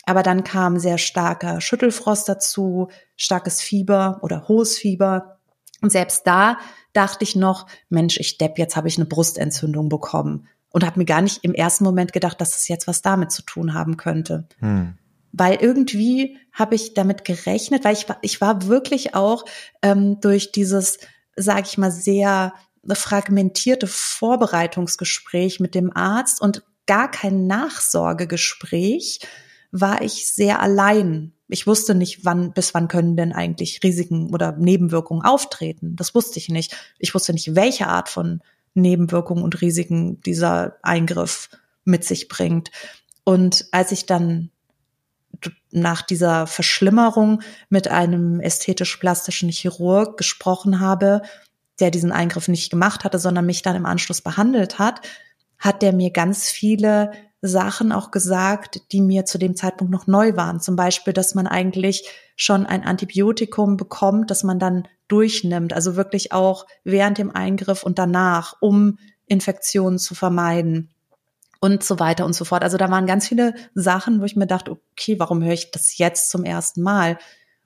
Aber dann kam sehr starker Schüttelfrost dazu, starkes Fieber oder hohes Fieber. Und selbst da dachte ich noch, Mensch, ich depp, jetzt habe ich eine Brustentzündung bekommen und habe mir gar nicht im ersten Moment gedacht, dass es jetzt was damit zu tun haben könnte. Hm. Weil irgendwie habe ich damit gerechnet, weil ich war, ich war wirklich auch ähm, durch dieses, sage ich mal, sehr fragmentierte Vorbereitungsgespräch mit dem Arzt und gar kein Nachsorgegespräch, war ich sehr allein. Ich wusste nicht, wann, bis wann können denn eigentlich Risiken oder Nebenwirkungen auftreten. Das wusste ich nicht. Ich wusste nicht, welche Art von Nebenwirkungen und Risiken dieser Eingriff mit sich bringt. Und als ich dann nach dieser Verschlimmerung mit einem ästhetisch-plastischen Chirurg gesprochen habe, der diesen Eingriff nicht gemacht hatte, sondern mich dann im Anschluss behandelt hat, hat der mir ganz viele Sachen auch gesagt, die mir zu dem Zeitpunkt noch neu waren. Zum Beispiel, dass man eigentlich schon ein Antibiotikum bekommt, das man dann durchnimmt, also wirklich auch während dem Eingriff und danach, um Infektionen zu vermeiden und so weiter und so fort. Also da waren ganz viele Sachen, wo ich mir dachte, okay, warum höre ich das jetzt zum ersten Mal?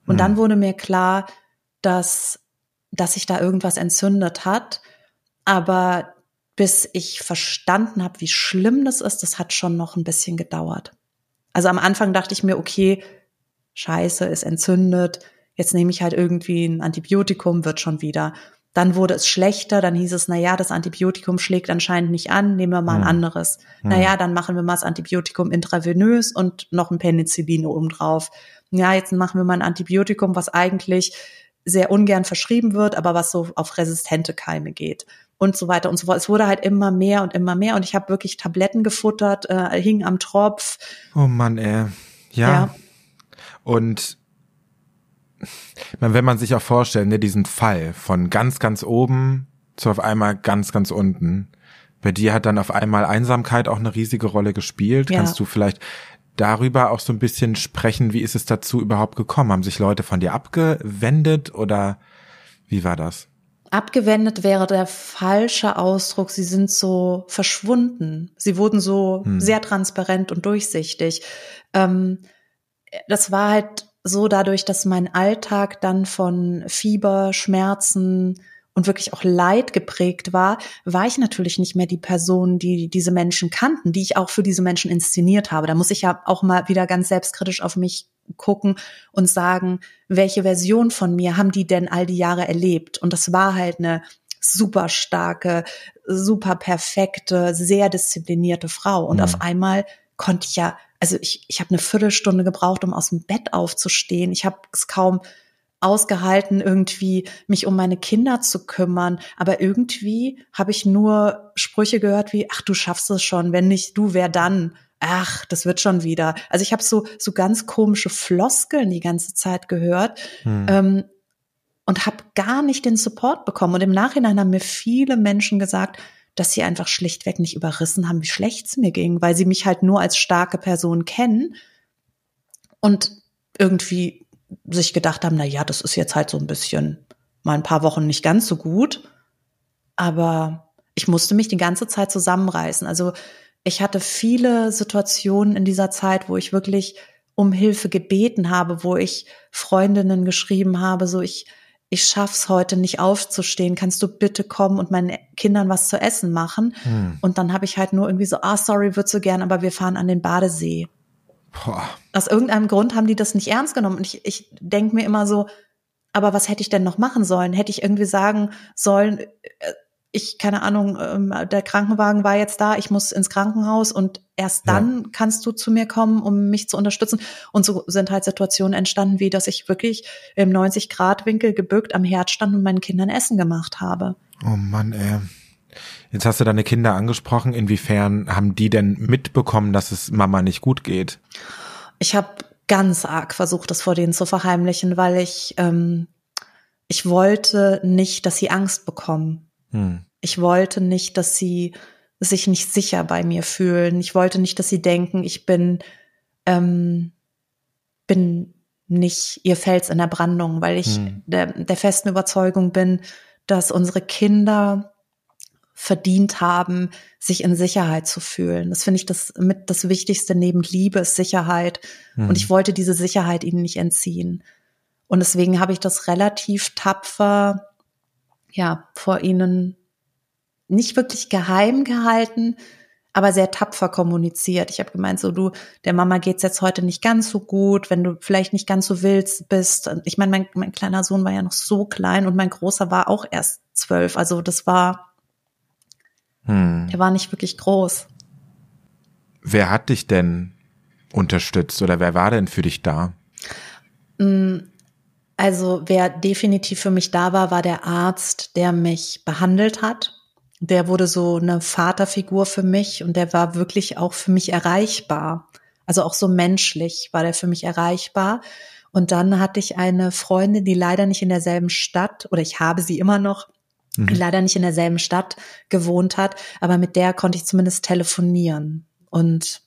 Und hm. dann wurde mir klar, dass, dass sich da irgendwas entzündet hat. Aber bis ich verstanden habe, wie schlimm das ist, das hat schon noch ein bisschen gedauert. Also am Anfang dachte ich mir, okay, scheiße, ist entzündet, jetzt nehme ich halt irgendwie ein Antibiotikum, wird schon wieder. Dann wurde es schlechter, dann hieß es, na ja, das Antibiotikum schlägt anscheinend nicht an, nehmen wir mal ein hm. anderes. Hm. Na ja, dann machen wir mal das Antibiotikum intravenös und noch ein Penicillin obendrauf. Ja, jetzt machen wir mal ein Antibiotikum, was eigentlich sehr ungern verschrieben wird, aber was so auf resistente Keime geht und so weiter und so fort. Es wurde halt immer mehr und immer mehr und ich habe wirklich Tabletten gefuttert, äh, hing am Tropf. Oh Mann, ey. Ja. ja. Und wenn man sich auch vorstellt, ne, diesen Fall von ganz, ganz oben zu auf einmal ganz, ganz unten. Bei dir hat dann auf einmal Einsamkeit auch eine riesige Rolle gespielt. Ja. Kannst du vielleicht darüber auch so ein bisschen sprechen, wie ist es dazu überhaupt gekommen? Haben sich Leute von dir abgewendet oder wie war das? Abgewendet wäre der falsche Ausdruck. Sie sind so verschwunden. Sie wurden so hm. sehr transparent und durchsichtig. Ähm, das war halt so dadurch, dass mein Alltag dann von Fieber, Schmerzen und wirklich auch Leid geprägt war, war ich natürlich nicht mehr die Person, die diese Menschen kannten, die ich auch für diese Menschen inszeniert habe. Da muss ich ja auch mal wieder ganz selbstkritisch auf mich gucken und sagen, welche Version von mir haben die denn all die Jahre erlebt? Und das war halt eine super starke, super perfekte, sehr disziplinierte Frau. Und mhm. auf einmal konnte ich ja also ich, ich habe eine Viertelstunde gebraucht, um aus dem Bett aufzustehen. Ich habe es kaum ausgehalten, irgendwie mich um meine Kinder zu kümmern. Aber irgendwie habe ich nur Sprüche gehört wie, ach, du schaffst es schon, wenn nicht du, wer dann? Ach, das wird schon wieder. Also ich habe so, so ganz komische Floskeln die ganze Zeit gehört. Hm. Ähm, und habe gar nicht den Support bekommen. Und im Nachhinein haben mir viele Menschen gesagt, dass sie einfach schlichtweg nicht überrissen haben, wie schlecht es mir ging, weil sie mich halt nur als starke Person kennen und irgendwie sich gedacht haben, na ja, das ist jetzt halt so ein bisschen mal ein paar Wochen nicht ganz so gut, aber ich musste mich die ganze Zeit zusammenreißen. Also ich hatte viele Situationen in dieser Zeit, wo ich wirklich um Hilfe gebeten habe, wo ich Freundinnen geschrieben habe, so ich ich schaff's heute nicht aufzustehen, kannst du bitte kommen und meinen Kindern was zu essen machen? Hm. Und dann habe ich halt nur irgendwie so, ah, sorry, würd so gern, aber wir fahren an den Badesee. Boah. Aus irgendeinem Grund haben die das nicht ernst genommen. Und ich, ich denke mir immer so, aber was hätte ich denn noch machen sollen? Hätte ich irgendwie sagen sollen, äh, ich, keine Ahnung, ähm, der Krankenwagen war jetzt da, ich muss ins Krankenhaus und erst dann ja. kannst du zu mir kommen, um mich zu unterstützen. Und so sind halt Situationen entstanden, wie dass ich wirklich im 90-Grad-Winkel gebückt am Herd stand und meinen Kindern Essen gemacht habe. Oh Mann, ey. Jetzt hast du deine Kinder angesprochen. Inwiefern haben die denn mitbekommen, dass es Mama nicht gut geht? Ich habe ganz arg versucht, das vor denen zu verheimlichen, weil ich ähm, ich wollte nicht, dass sie Angst bekommen Hm. Ich wollte nicht, dass sie sich nicht sicher bei mir fühlen. Ich wollte nicht, dass sie denken, ich bin, ähm, bin nicht ihr Fels in der Brandung, weil ich hm. der, der festen Überzeugung bin, dass unsere Kinder verdient haben, sich in Sicherheit zu fühlen. Das finde ich das mit das Wichtigste neben Liebe ist Sicherheit. Hm. Und ich wollte diese Sicherheit ihnen nicht entziehen. Und deswegen habe ich das relativ tapfer, ja, vor ihnen nicht wirklich geheim gehalten, aber sehr tapfer kommuniziert. Ich habe gemeint, so du, der Mama geht's jetzt heute nicht ganz so gut, wenn du vielleicht nicht ganz so willst bist. Ich meine, mein, mein kleiner Sohn war ja noch so klein und mein großer war auch erst zwölf. Also das war hm. Der war nicht wirklich groß. Wer hat dich denn unterstützt oder wer war denn für dich da? Also wer definitiv für mich da war, war der Arzt, der mich behandelt hat. Der wurde so eine Vaterfigur für mich und der war wirklich auch für mich erreichbar. Also auch so menschlich war der für mich erreichbar. Und dann hatte ich eine Freundin, die leider nicht in derselben Stadt, oder ich habe sie immer noch, mhm. leider nicht in derselben Stadt gewohnt hat, aber mit der konnte ich zumindest telefonieren. Und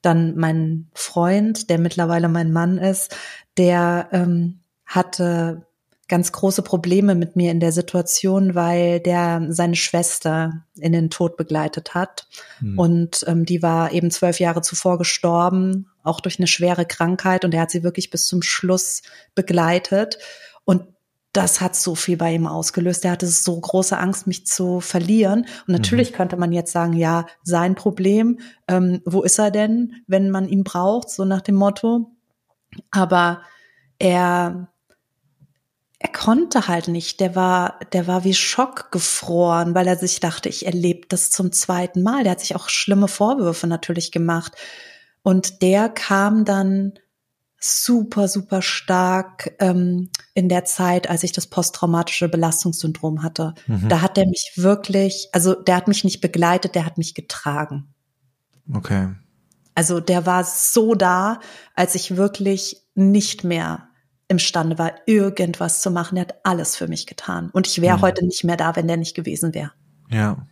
dann mein Freund, der mittlerweile mein Mann ist, der ähm, hatte ganz große Probleme mit mir in der Situation, weil der seine Schwester in den Tod begleitet hat. Mhm. Und ähm, die war eben zwölf Jahre zuvor gestorben, auch durch eine schwere Krankheit. Und er hat sie wirklich bis zum Schluss begleitet. Und das hat so viel bei ihm ausgelöst. Er hatte so große Angst, mich zu verlieren. Und natürlich mhm. könnte man jetzt sagen, ja, sein Problem, ähm, wo ist er denn, wenn man ihn braucht, so nach dem Motto. Aber er, er konnte halt nicht. Der war, der war wie Schock gefroren, weil er sich dachte, ich erlebe das zum zweiten Mal. Der hat sich auch schlimme Vorwürfe natürlich gemacht. Und der kam dann super, super stark ähm, in der Zeit, als ich das posttraumatische Belastungssyndrom hatte. Mhm. Da hat er mich wirklich, also der hat mich nicht begleitet, der hat mich getragen. Okay. Also der war so da, als ich wirklich nicht mehr imstande war, irgendwas zu machen. Der hat alles für mich getan. Und ich wäre mhm. heute nicht mehr da, wenn der nicht gewesen wäre. Ja.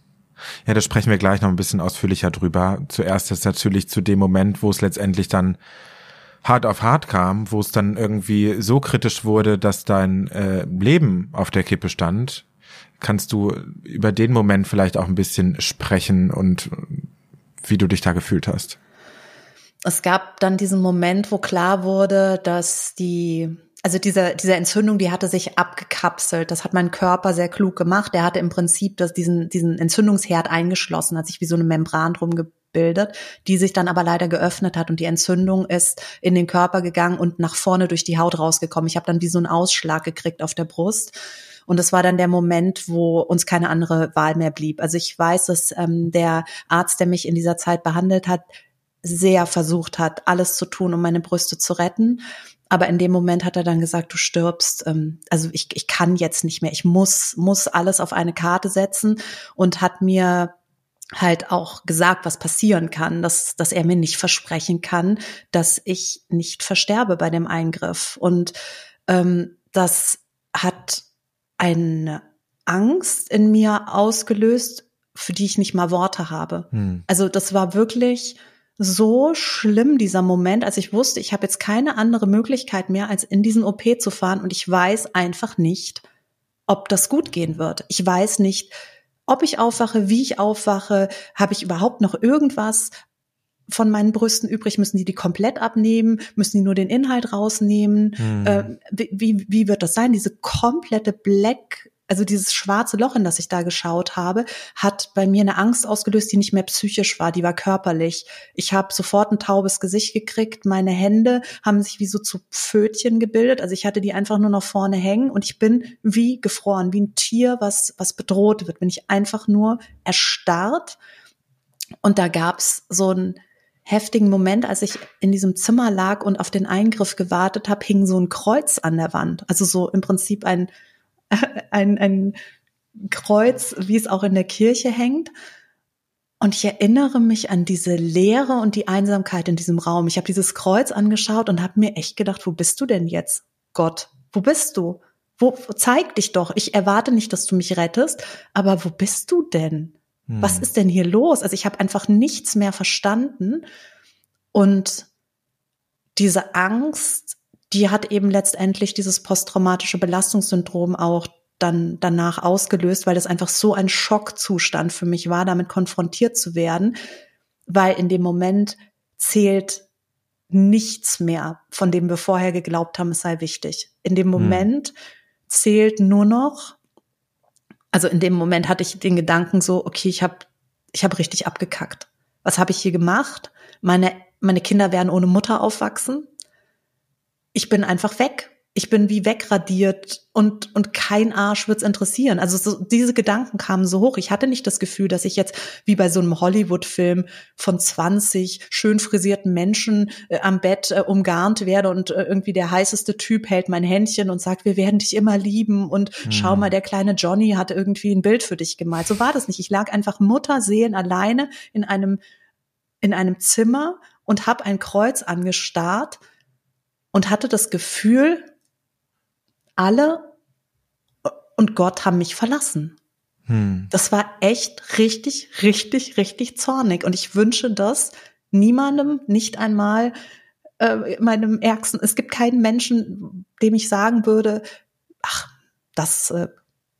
Ja, da sprechen wir gleich noch ein bisschen ausführlicher drüber. Zuerst ist natürlich zu dem Moment, wo es letztendlich dann hart auf hart kam, wo es dann irgendwie so kritisch wurde, dass dein äh, Leben auf der Kippe stand, kannst du über den Moment vielleicht auch ein bisschen sprechen und wie du dich da gefühlt hast? Es gab dann diesen Moment, wo klar wurde, dass die also diese, diese Entzündung, die hatte sich abgekapselt. Das hat mein Körper sehr klug gemacht. Der hatte im Prinzip das, diesen, diesen Entzündungsherd eingeschlossen, hat sich wie so eine Membran drum gebildet, die sich dann aber leider geöffnet hat und die Entzündung ist in den Körper gegangen und nach vorne durch die Haut rausgekommen. Ich habe dann wie so einen Ausschlag gekriegt auf der Brust. Und das war dann der Moment, wo uns keine andere Wahl mehr blieb. Also ich weiß, dass ähm, der Arzt, der mich in dieser Zeit behandelt hat, sehr versucht hat, alles zu tun, um meine Brüste zu retten. Aber in dem Moment hat er dann gesagt, du stirbst. Ähm, also ich, ich kann jetzt nicht mehr. Ich muss, muss alles auf eine Karte setzen und hat mir halt auch gesagt, was passieren kann, dass, dass er mir nicht versprechen kann, dass ich nicht versterbe bei dem Eingriff. Und ähm, das hat eine Angst in mir ausgelöst, für die ich nicht mal Worte habe. Hm. Also das war wirklich so schlimm, dieser Moment, als ich wusste, ich habe jetzt keine andere Möglichkeit mehr, als in diesen OP zu fahren und ich weiß einfach nicht, ob das gut gehen wird. Ich weiß nicht, ob ich aufwache, wie ich aufwache, habe ich überhaupt noch irgendwas von meinen Brüsten übrig? Müssen die die komplett abnehmen? Müssen die nur den Inhalt rausnehmen? Hm. Äh, wie, wie wird das sein? Diese komplette Black also dieses schwarze Loch, in das ich da geschaut habe, hat bei mir eine Angst ausgelöst, die nicht mehr psychisch war, die war körperlich. Ich habe sofort ein taubes Gesicht gekriegt, meine Hände haben sich wie so zu Pfötchen gebildet, also ich hatte die einfach nur noch vorne hängen und ich bin wie gefroren, wie ein Tier, was was bedroht wird, bin ich einfach nur erstarrt. Und da gab's so einen heftigen Moment, als ich in diesem Zimmer lag und auf den Eingriff gewartet habe, hing so ein Kreuz an der Wand. Also so im Prinzip ein <laughs> ein, ein Kreuz, wie es auch in der Kirche hängt. Und ich erinnere mich an diese Leere und die Einsamkeit in diesem Raum. Ich habe dieses Kreuz angeschaut und habe mir echt gedacht, wo bist du denn jetzt, Gott? Wo bist du? wo, zeig dich doch. Ich erwarte nicht, dass du mich rettest, aber wo bist du denn? Hm. Was ist denn hier los? Also ich habe einfach nichts mehr verstanden und diese Angst, die hat eben letztendlich dieses posttraumatische Belastungssyndrom auch dann danach ausgelöst, weil das einfach so ein Schockzustand für mich war, damit konfrontiert zu werden, weil in dem Moment zählt nichts mehr, von dem wir vorher geglaubt haben, es sei wichtig. In dem hm. Moment hm. zählt nur noch, also in dem Moment hatte ich den Gedanken so, okay, ich habe ich hab richtig abgekackt. Was habe ich hier gemacht? Meine, meine Kinder werden ohne Mutter aufwachsen. Ich bin einfach weg ich bin wie wegradiert und, und kein Arsch wird's interessieren. Also so, diese Gedanken kamen so hoch. Ich hatte nicht das Gefühl, dass ich jetzt wie bei so einem Hollywood-Film von 20 schön frisierten Menschen äh, am Bett äh, umgarnt werde und äh, irgendwie der heißeste Typ hält mein Händchen und sagt, wir werden dich immer lieben und hm. schau mal, der kleine Johnny hat irgendwie ein Bild für dich gemalt. So war das nicht. Ich lag einfach Mutterseelen alleine in einem, in einem Zimmer und habe ein Kreuz angestarrt und hatte das Gefühl, alle und Gott haben mich verlassen. Hm. Das war echt richtig, richtig, richtig zornig. Und ich wünsche das niemandem, nicht einmal äh, meinem Ärgsten. Es gibt keinen Menschen, dem ich sagen würde, ach, das äh,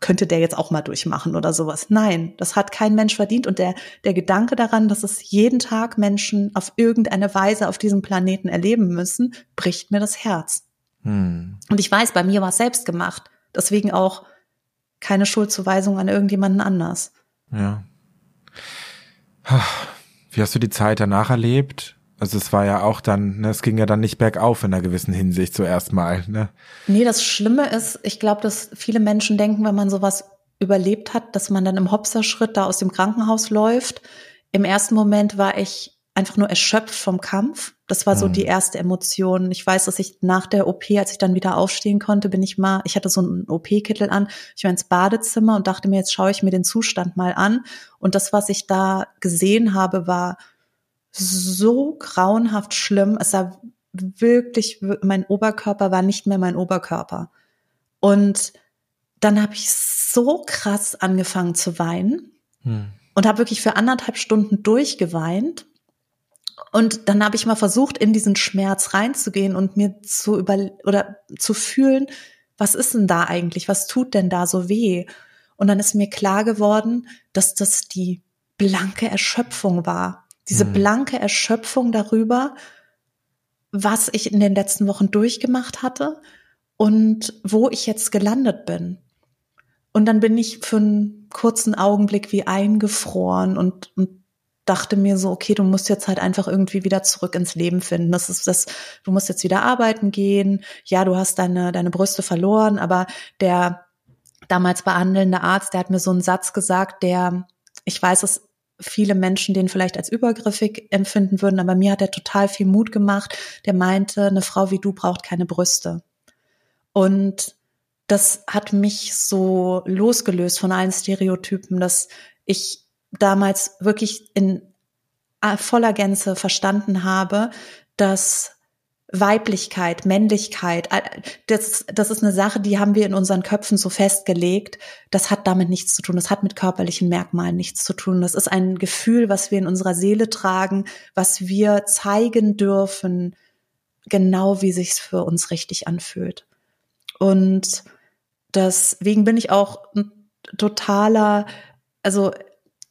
könnte der jetzt auch mal durchmachen oder sowas. Nein, das hat kein Mensch verdient. Und der, der Gedanke daran, dass es jeden Tag Menschen auf irgendeine Weise auf diesem Planeten erleben müssen, bricht mir das Herz. Hm. Und ich weiß, bei mir war es selbst gemacht. Deswegen auch keine Schuldzuweisung an irgendjemanden anders. Ja. Wie hast du die Zeit danach erlebt? Also es war ja auch dann, ne, es ging ja dann nicht bergauf in einer gewissen Hinsicht zuerst mal. Ne? Nee, das Schlimme ist, ich glaube, dass viele Menschen denken, wenn man sowas überlebt hat, dass man dann im Hopserschritt da aus dem Krankenhaus läuft. Im ersten Moment war ich einfach nur erschöpft vom Kampf. Das war so mhm. die erste Emotion. Ich weiß, dass ich nach der OP, als ich dann wieder aufstehen konnte, bin ich mal, ich hatte so einen OP-Kittel an, ich war ins Badezimmer und dachte mir, jetzt schaue ich mir den Zustand mal an. Und das, was ich da gesehen habe, war so grauenhaft schlimm. Es war wirklich, mein Oberkörper war nicht mehr mein Oberkörper. Und dann habe ich so krass angefangen zu weinen hm. und habe wirklich für anderthalb Stunden durchgeweint und dann habe ich mal versucht, in diesen Schmerz reinzugehen und mir zu über oder zu fühlen, was ist denn da eigentlich? Was tut denn da so weh? Und dann ist mir klar geworden, dass das die blanke Erschöpfung war. Diese hm. blanke Erschöpfung darüber, was ich in den letzten Wochen durchgemacht hatte und wo ich jetzt gelandet bin. Und dann bin ich für einen kurzen Augenblick wie eingefroren und, und dachte mir so, okay, du musst jetzt halt einfach irgendwie wieder zurück ins Leben finden. Das ist das, du musst jetzt wieder arbeiten gehen. Ja, du hast deine, deine Brüste verloren, aber der damals behandelnde Arzt, der hat mir so einen Satz gesagt, der, ich weiß, dass viele Menschen den vielleicht als übergriffig empfinden würden, aber mir hat er total viel Mut gemacht. Der meinte, eine Frau wie du braucht keine Brüste. Und das hat mich so losgelöst von allen Stereotypen, dass ich damals wirklich in äh, voller Gänze verstanden habe, dass Weiblichkeit, Männlichkeit, das, das ist eine Sache, die haben wir in unseren Köpfen so festgelegt. Das hat damit nichts zu tun. Das hat mit körperlichen Merkmalen nichts zu tun. Das ist ein Gefühl, was wir in unserer Seele tragen, was wir zeigen dürfen, genau wie sich's für uns richtig anfühlt. Und deswegen bin ich auch totaler, also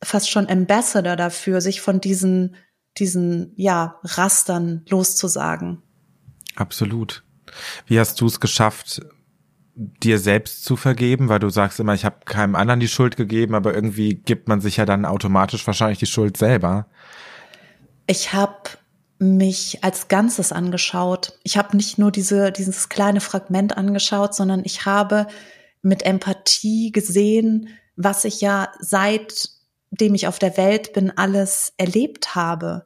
fast schon Ambassador dafür, sich von diesen, diesen, ja, Rastern loszusagen. Absolut. Wie hast du es geschafft, dir selbst zu vergeben? Weil du sagst immer, ich habe keinem anderen die Schuld gegeben, aber irgendwie gibt man sich ja dann automatisch wahrscheinlich die Schuld selber. Ich habe mich als Ganzes angeschaut. Ich habe nicht nur diese, dieses kleine Fragment angeschaut, sondern ich habe mit Empathie gesehen, was ich ja seit dem ich auf der Welt bin, alles erlebt habe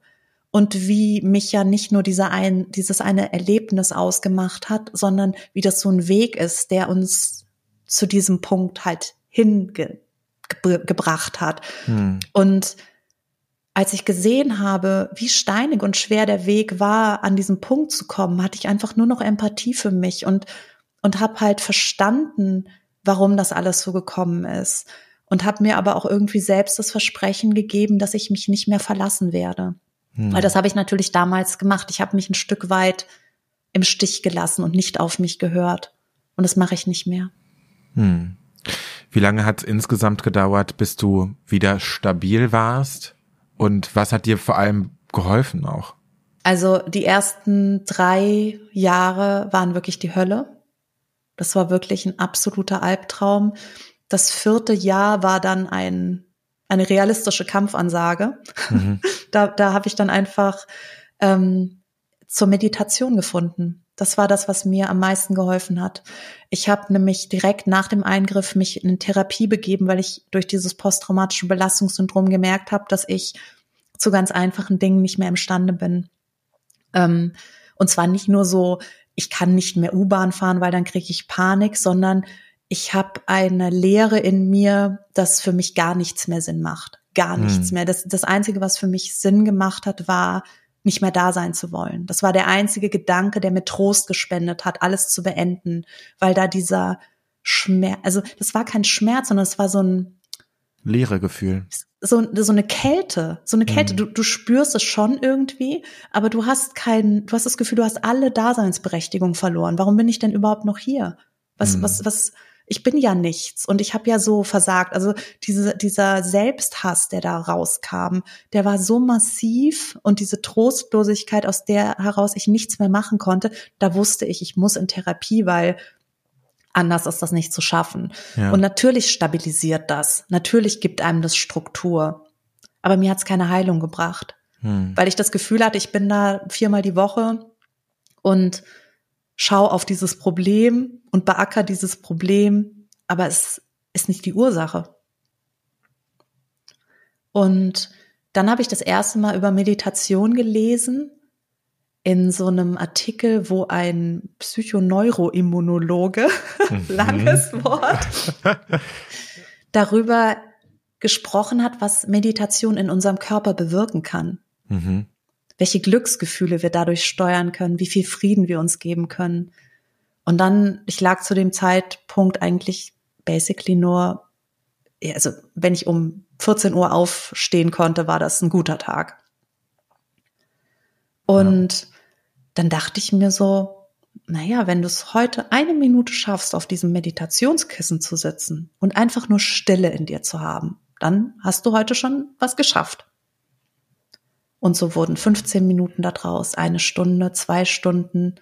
und wie mich ja nicht nur dieser ein, dieses eine Erlebnis ausgemacht hat, sondern wie das so ein Weg ist, der uns zu diesem Punkt halt hingebracht hat. Hm. Und als ich gesehen habe, wie steinig und schwer der Weg war, an diesen Punkt zu kommen, hatte ich einfach nur noch Empathie für mich und und habe halt verstanden, warum das alles so gekommen ist und habe mir aber auch irgendwie selbst das Versprechen gegeben, dass ich mich nicht mehr verlassen werde. Hm. Weil das habe ich natürlich damals gemacht. Ich habe mich ein Stück weit im Stich gelassen und nicht auf mich gehört. Und das mache ich nicht mehr. Hm. Wie lange hat es insgesamt gedauert, bis du wieder stabil warst? Und was hat dir vor allem geholfen auch? Also die ersten drei Jahre waren wirklich die Hölle. Das war wirklich ein absoluter Albtraum. Das vierte Jahr war dann ein, eine realistische Kampfansage. Mhm. <laughs> Da, da habe ich dann einfach ähm, zur Meditation gefunden. Das war das, was mir am meisten geholfen hat. Ich habe nämlich direkt nach dem Eingriff mich in Therapie begeben, weil ich durch dieses posttraumatische Belastungssyndrom gemerkt habe, dass ich zu ganz einfachen Dingen nicht mehr imstande bin. Ähm, und zwar nicht nur so, ich kann nicht mehr U-Bahn fahren, weil dann kriege ich Panik, sondern ich habe eine Leere in mir, dass für mich gar nichts mehr Sinn macht. Gar nichts hm. mehr. Das, das Einzige, was für mich Sinn gemacht hat, war, nicht mehr da sein zu wollen. Das war der einzige Gedanke, der mir Trost gespendet hat, alles zu beenden, weil da dieser Schmerz, also das war kein Schmerz, sondern es war so ein leere Gefühl. So, so eine Kälte, so eine Kälte. Mhm. Du, du spürst es schon irgendwie, aber du hast kein, du hast das Gefühl, du hast alle Daseinsberechtigung verloren. Warum bin ich denn überhaupt noch hier? Was, mhm. was, was, ich bin ja nichts und ich habe ja so versagt. Also diese, dieser Selbsthass, der da rauskam, der war so massiv und diese Trostlosigkeit, aus der heraus ich nichts mehr machen konnte, da wusste ich, ich muss in Therapie, weil anders ist das nicht zu schaffen. Ja. Und natürlich stabilisiert das, natürlich gibt einem das Struktur. Aber mir hat es keine Heilung gebracht, hm. weil ich das Gefühl hatte, ich bin da viermal die Woche und schau auf dieses Problem und beacker dieses Problem, aber es ist nicht die Ursache. Und dann habe ich das erste Mal über Meditation gelesen in so einem Artikel, wo ein Psychoneuroimmunologe, <laughs> mhm. langes Wort, darüber gesprochen hat, was Meditation in unserem Körper bewirken kann. Mhm welche Glücksgefühle wir dadurch steuern können, wie viel Frieden wir uns geben können. Und dann, ich lag zu dem Zeitpunkt eigentlich basically nur, also wenn ich um 14 Uhr aufstehen konnte, war das ein guter Tag. Und ja. dann dachte ich mir so, naja, wenn du es heute eine Minute schaffst, auf diesem Meditationskissen zu sitzen und einfach nur Stille in dir zu haben, dann hast du heute schon was geschafft. Und so wurden 15 Minuten daraus, eine Stunde, zwei Stunden.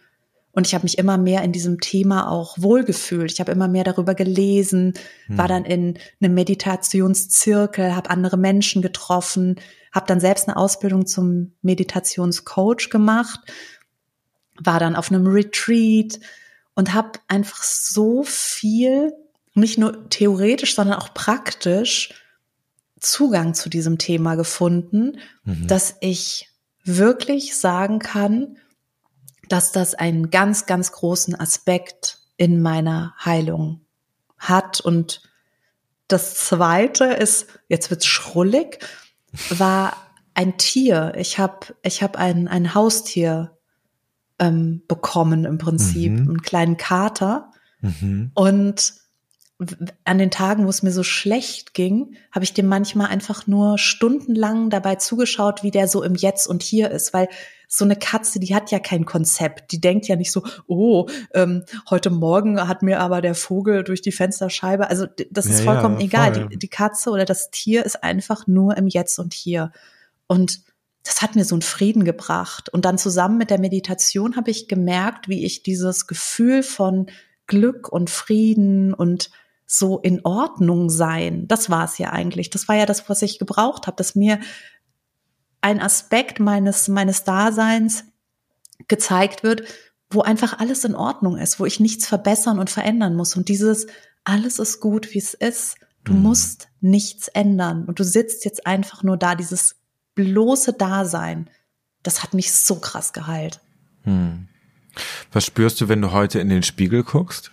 Und ich habe mich immer mehr in diesem Thema auch wohlgefühlt. Ich habe immer mehr darüber gelesen, hm. war dann in einem Meditationszirkel, habe andere Menschen getroffen, habe dann selbst eine Ausbildung zum Meditationscoach gemacht, war dann auf einem Retreat und habe einfach so viel, nicht nur theoretisch, sondern auch praktisch Zugang zu diesem Thema gefunden, mhm. dass ich wirklich sagen kann, dass das einen ganz, ganz großen Aspekt in meiner Heilung hat. Und das zweite ist, jetzt wird's schrullig, war ein Tier. Ich habe ich hab ein, ein Haustier ähm, bekommen im Prinzip, mhm. einen kleinen Kater. Mhm. Und an den Tagen, wo es mir so schlecht ging, habe ich dem manchmal einfach nur stundenlang dabei zugeschaut, wie der so im Jetzt und Hier ist, weil so eine Katze, die hat ja kein Konzept. Die denkt ja nicht so, oh, ähm, heute Morgen hat mir aber der Vogel durch die Fensterscheibe. Also das ist ja, vollkommen ja, egal. Voll. Die, die Katze oder das Tier ist einfach nur im Jetzt und Hier. Und das hat mir so einen Frieden gebracht. Und dann zusammen mit der Meditation habe ich gemerkt, wie ich dieses Gefühl von Glück und Frieden und so in Ordnung sein. Das war es ja eigentlich. Das war ja das, was ich gebraucht habe, dass mir ein Aspekt meines, meines Daseins gezeigt wird, wo einfach alles in Ordnung ist, wo ich nichts verbessern und verändern muss. Und dieses alles ist gut, wie es ist. Du mhm. musst nichts ändern. Und du sitzt jetzt einfach nur da, dieses bloße Dasein. Das hat mich so krass geheilt. Hm. Was spürst du, wenn du heute in den Spiegel guckst?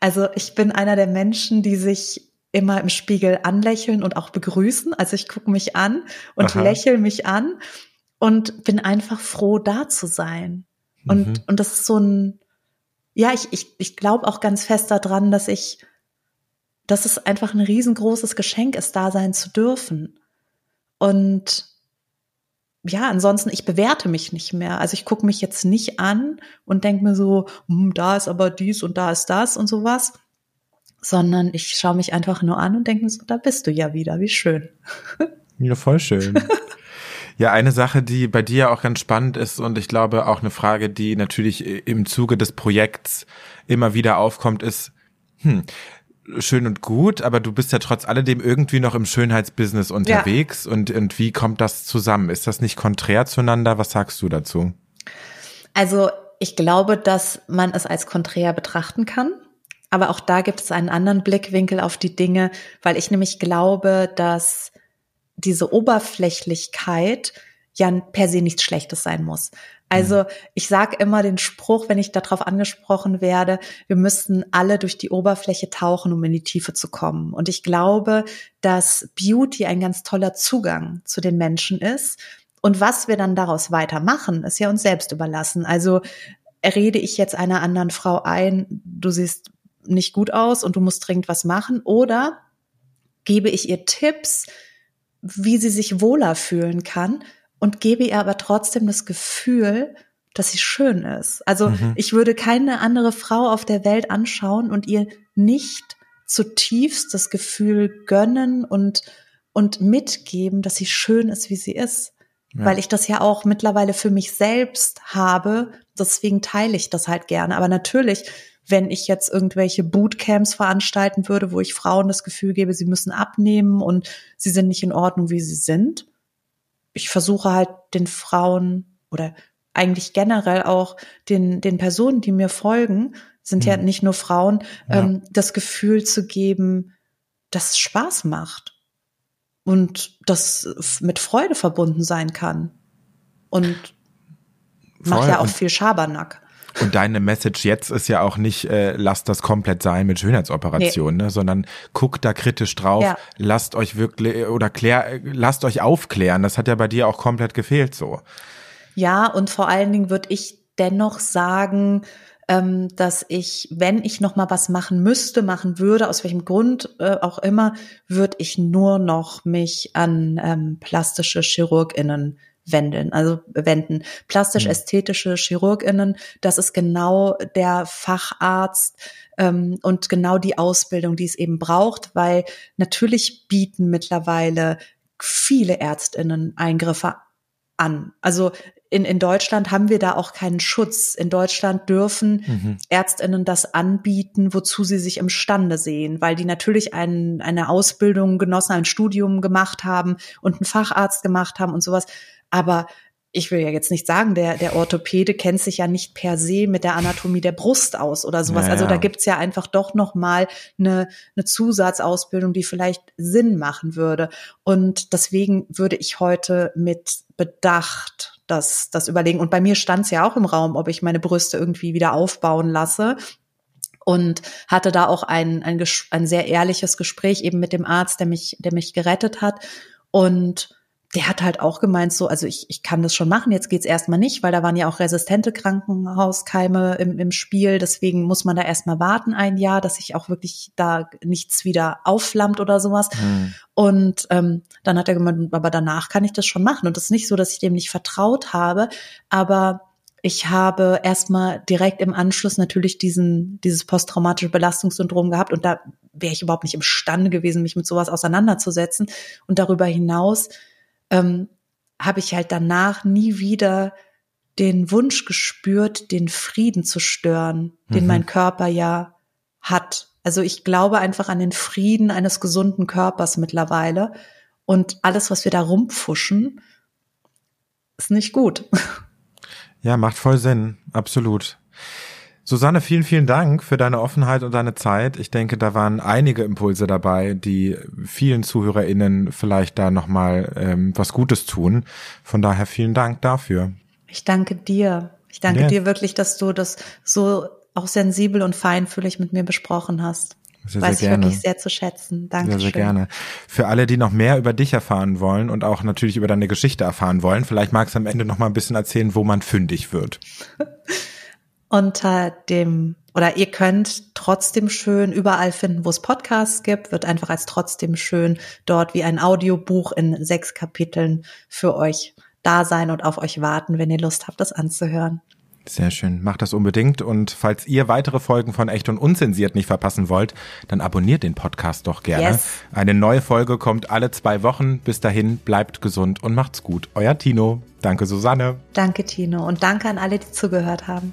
Also ich bin einer der Menschen, die sich immer im Spiegel anlächeln und auch begrüßen. Also ich gucke mich an und Aha. lächle mich an und bin einfach froh, da zu sein. Und, mhm. und das ist so ein, ja, ich, ich, ich glaube auch ganz fest daran, dass ich, dass es einfach ein riesengroßes Geschenk ist, da sein zu dürfen. Und ja, ansonsten, ich bewerte mich nicht mehr. Also ich gucke mich jetzt nicht an und denke mir so, hm, da ist aber dies und da ist das und sowas, sondern ich schaue mich einfach nur an und denke mir so, da bist du ja wieder, wie schön. <laughs> Ja, voll schön. Ja, eine Sache, die bei dir auch ganz spannend ist und ich glaube auch eine Frage, die natürlich im Zuge des Projekts immer wieder aufkommt, ist, hm, schön und gut, aber du bist ja trotz alledem irgendwie noch im Schönheitsbusiness unterwegs ja. und, und wie kommt das zusammen? Ist das nicht konträr zueinander? Was sagst du dazu? Also ich glaube, dass man es als konträr betrachten kann. Aber auch da gibt es einen anderen Blickwinkel auf die Dinge, weil ich nämlich glaube, dass diese Oberflächlichkeit ja per se nichts Schlechtes sein muss. Also ich sage immer den Spruch, wenn ich darauf angesprochen werde, wir müssten alle durch die Oberfläche tauchen, um in die Tiefe zu kommen. Und ich glaube, dass Beauty ein ganz toller Zugang zu den Menschen ist. Und was wir dann daraus weitermachen, ist ja uns selbst überlassen. Also rede ich jetzt einer anderen Frau ein, du siehst nicht gut aus und du musst dringend was machen, oder gebe ich ihr Tipps, wie sie sich wohler fühlen kann, und gebe ihr aber trotzdem das Gefühl, dass sie schön ist. Also mhm. ich würde keine andere Frau auf der Welt anschauen und ihr nicht zutiefst das Gefühl gönnen und, und mitgeben, dass sie schön ist, wie sie ist. Ja. Weil ich das ja auch mittlerweile für mich selbst habe. Deswegen teile ich das halt gerne. Aber natürlich, wenn ich jetzt irgendwelche Bootcamps veranstalten würde, wo ich Frauen das Gefühl gebe, sie müssen abnehmen und sie sind nicht in Ordnung, wie sie sind, ich versuche halt den Frauen oder eigentlich generell auch den, den Personen, die mir folgen, sind ja mhm. nicht nur Frauen, ja. ähm, das Gefühl zu geben, dass es Spaß macht und das mit Freude verbunden sein kann. Und macht ja auch viel Schabernack. Und deine Message jetzt ist ja auch nicht, äh, lasst das komplett sein mit Schönheitsoperationen, nee. ne, sondern guckt da kritisch drauf, ja. lasst euch wirklich oder klär, lasst euch aufklären. Das hat ja bei dir auch komplett gefehlt so. Ja, und vor allen Dingen würde ich dennoch sagen, ähm, dass ich, wenn ich noch mal was machen müsste, machen würde, aus welchem Grund äh, auch immer, würde ich nur noch mich an ähm, plastische Chirurginnen wenden, also wenden. Plastisch-ästhetische mhm. Chirurginnen, das ist genau der Facharzt ähm, und genau die Ausbildung, die es eben braucht, weil natürlich bieten mittlerweile viele Ärztinnen Eingriffe an. Also in, in Deutschland haben wir da auch keinen Schutz. In Deutschland dürfen mhm. Ärztinnen das anbieten, wozu sie sich imstande sehen, weil die natürlich ein, eine Ausbildung genossen, ein Studium gemacht haben und einen Facharzt gemacht haben und sowas. Aber ich will ja jetzt nicht sagen, der, der Orthopäde kennt sich ja nicht per se mit der Anatomie der Brust aus oder sowas. Ja, Also da gibt's ja einfach doch noch mal eine, eine Zusatzausbildung, die vielleicht Sinn machen würde. Und deswegen würde ich heute mit Bedacht das, das überlegen. Und bei mir stand's ja auch im Raum, ob ich meine Brüste irgendwie wieder aufbauen lasse und hatte da auch ein, ein, ein sehr ehrliches Gespräch eben mit dem Arzt, der mich, der mich gerettet hat. Und der hat halt auch gemeint, so, also ich, ich kann das schon machen, jetzt geht's erstmal nicht, weil da waren ja auch resistente Krankenhauskeime im, im Spiel. Deswegen muss man da erstmal warten ein Jahr, dass sich auch wirklich da nichts wieder aufflammt oder sowas. Mhm. Und ähm, dann hat er gemeint, aber danach kann ich das schon machen. Und das ist nicht so, dass ich dem nicht vertraut habe, aber ich habe erstmal direkt im Anschluss natürlich diesen, dieses posttraumatische Belastungssyndrom gehabt und da wäre ich überhaupt nicht imstande gewesen, mich mit sowas auseinanderzusetzen. Und darüber hinaus ähm, habe ich halt danach nie wieder den Wunsch gespürt, den Frieden zu stören, mhm. den mein Körper ja hat. Also ich glaube einfach an den Frieden eines gesunden Körpers mittlerweile. Und alles, was wir da rumpfuschen, ist nicht gut. <laughs> Ja, macht voll Sinn. Absolut. Susanne, vielen, vielen Dank für deine Offenheit und deine Zeit. Ich denke, da waren einige Impulse dabei, die vielen ZuhörerInnen vielleicht da nochmal ähm, was Gutes tun. Von daher vielen Dank dafür. Ich danke dir. Ich danke ja. dir wirklich, dass du das so auch sensibel und feinfühlig mit mir besprochen hast. Sehr, Weiß sehr ich wirklich sehr zu schätzen. Danke. Sehr, sehr gerne. Für alle, die noch mehr über dich erfahren wollen und auch natürlich über deine Geschichte erfahren wollen, vielleicht magst du am Ende noch mal ein bisschen erzählen, wo man fündig wird. <laughs> unter dem oder ihr könnt trotzdem schön überall finden, wo es Podcasts gibt, wird einfach als trotzdem schön dort wie ein Audiobuch in sechs Kapiteln für euch da sein und auf euch warten, wenn ihr Lust habt, das anzuhören. Sehr schön. Macht das unbedingt. Und falls ihr weitere Folgen von Echt und Unzensiert nicht verpassen wollt, dann abonniert den Podcast doch gerne. Yes. Eine neue Folge kommt alle zwei Wochen. Bis dahin, bleibt gesund und macht's gut. Euer Tino. Danke, Susanne. Danke, Tino. Und danke an alle, die zugehört haben.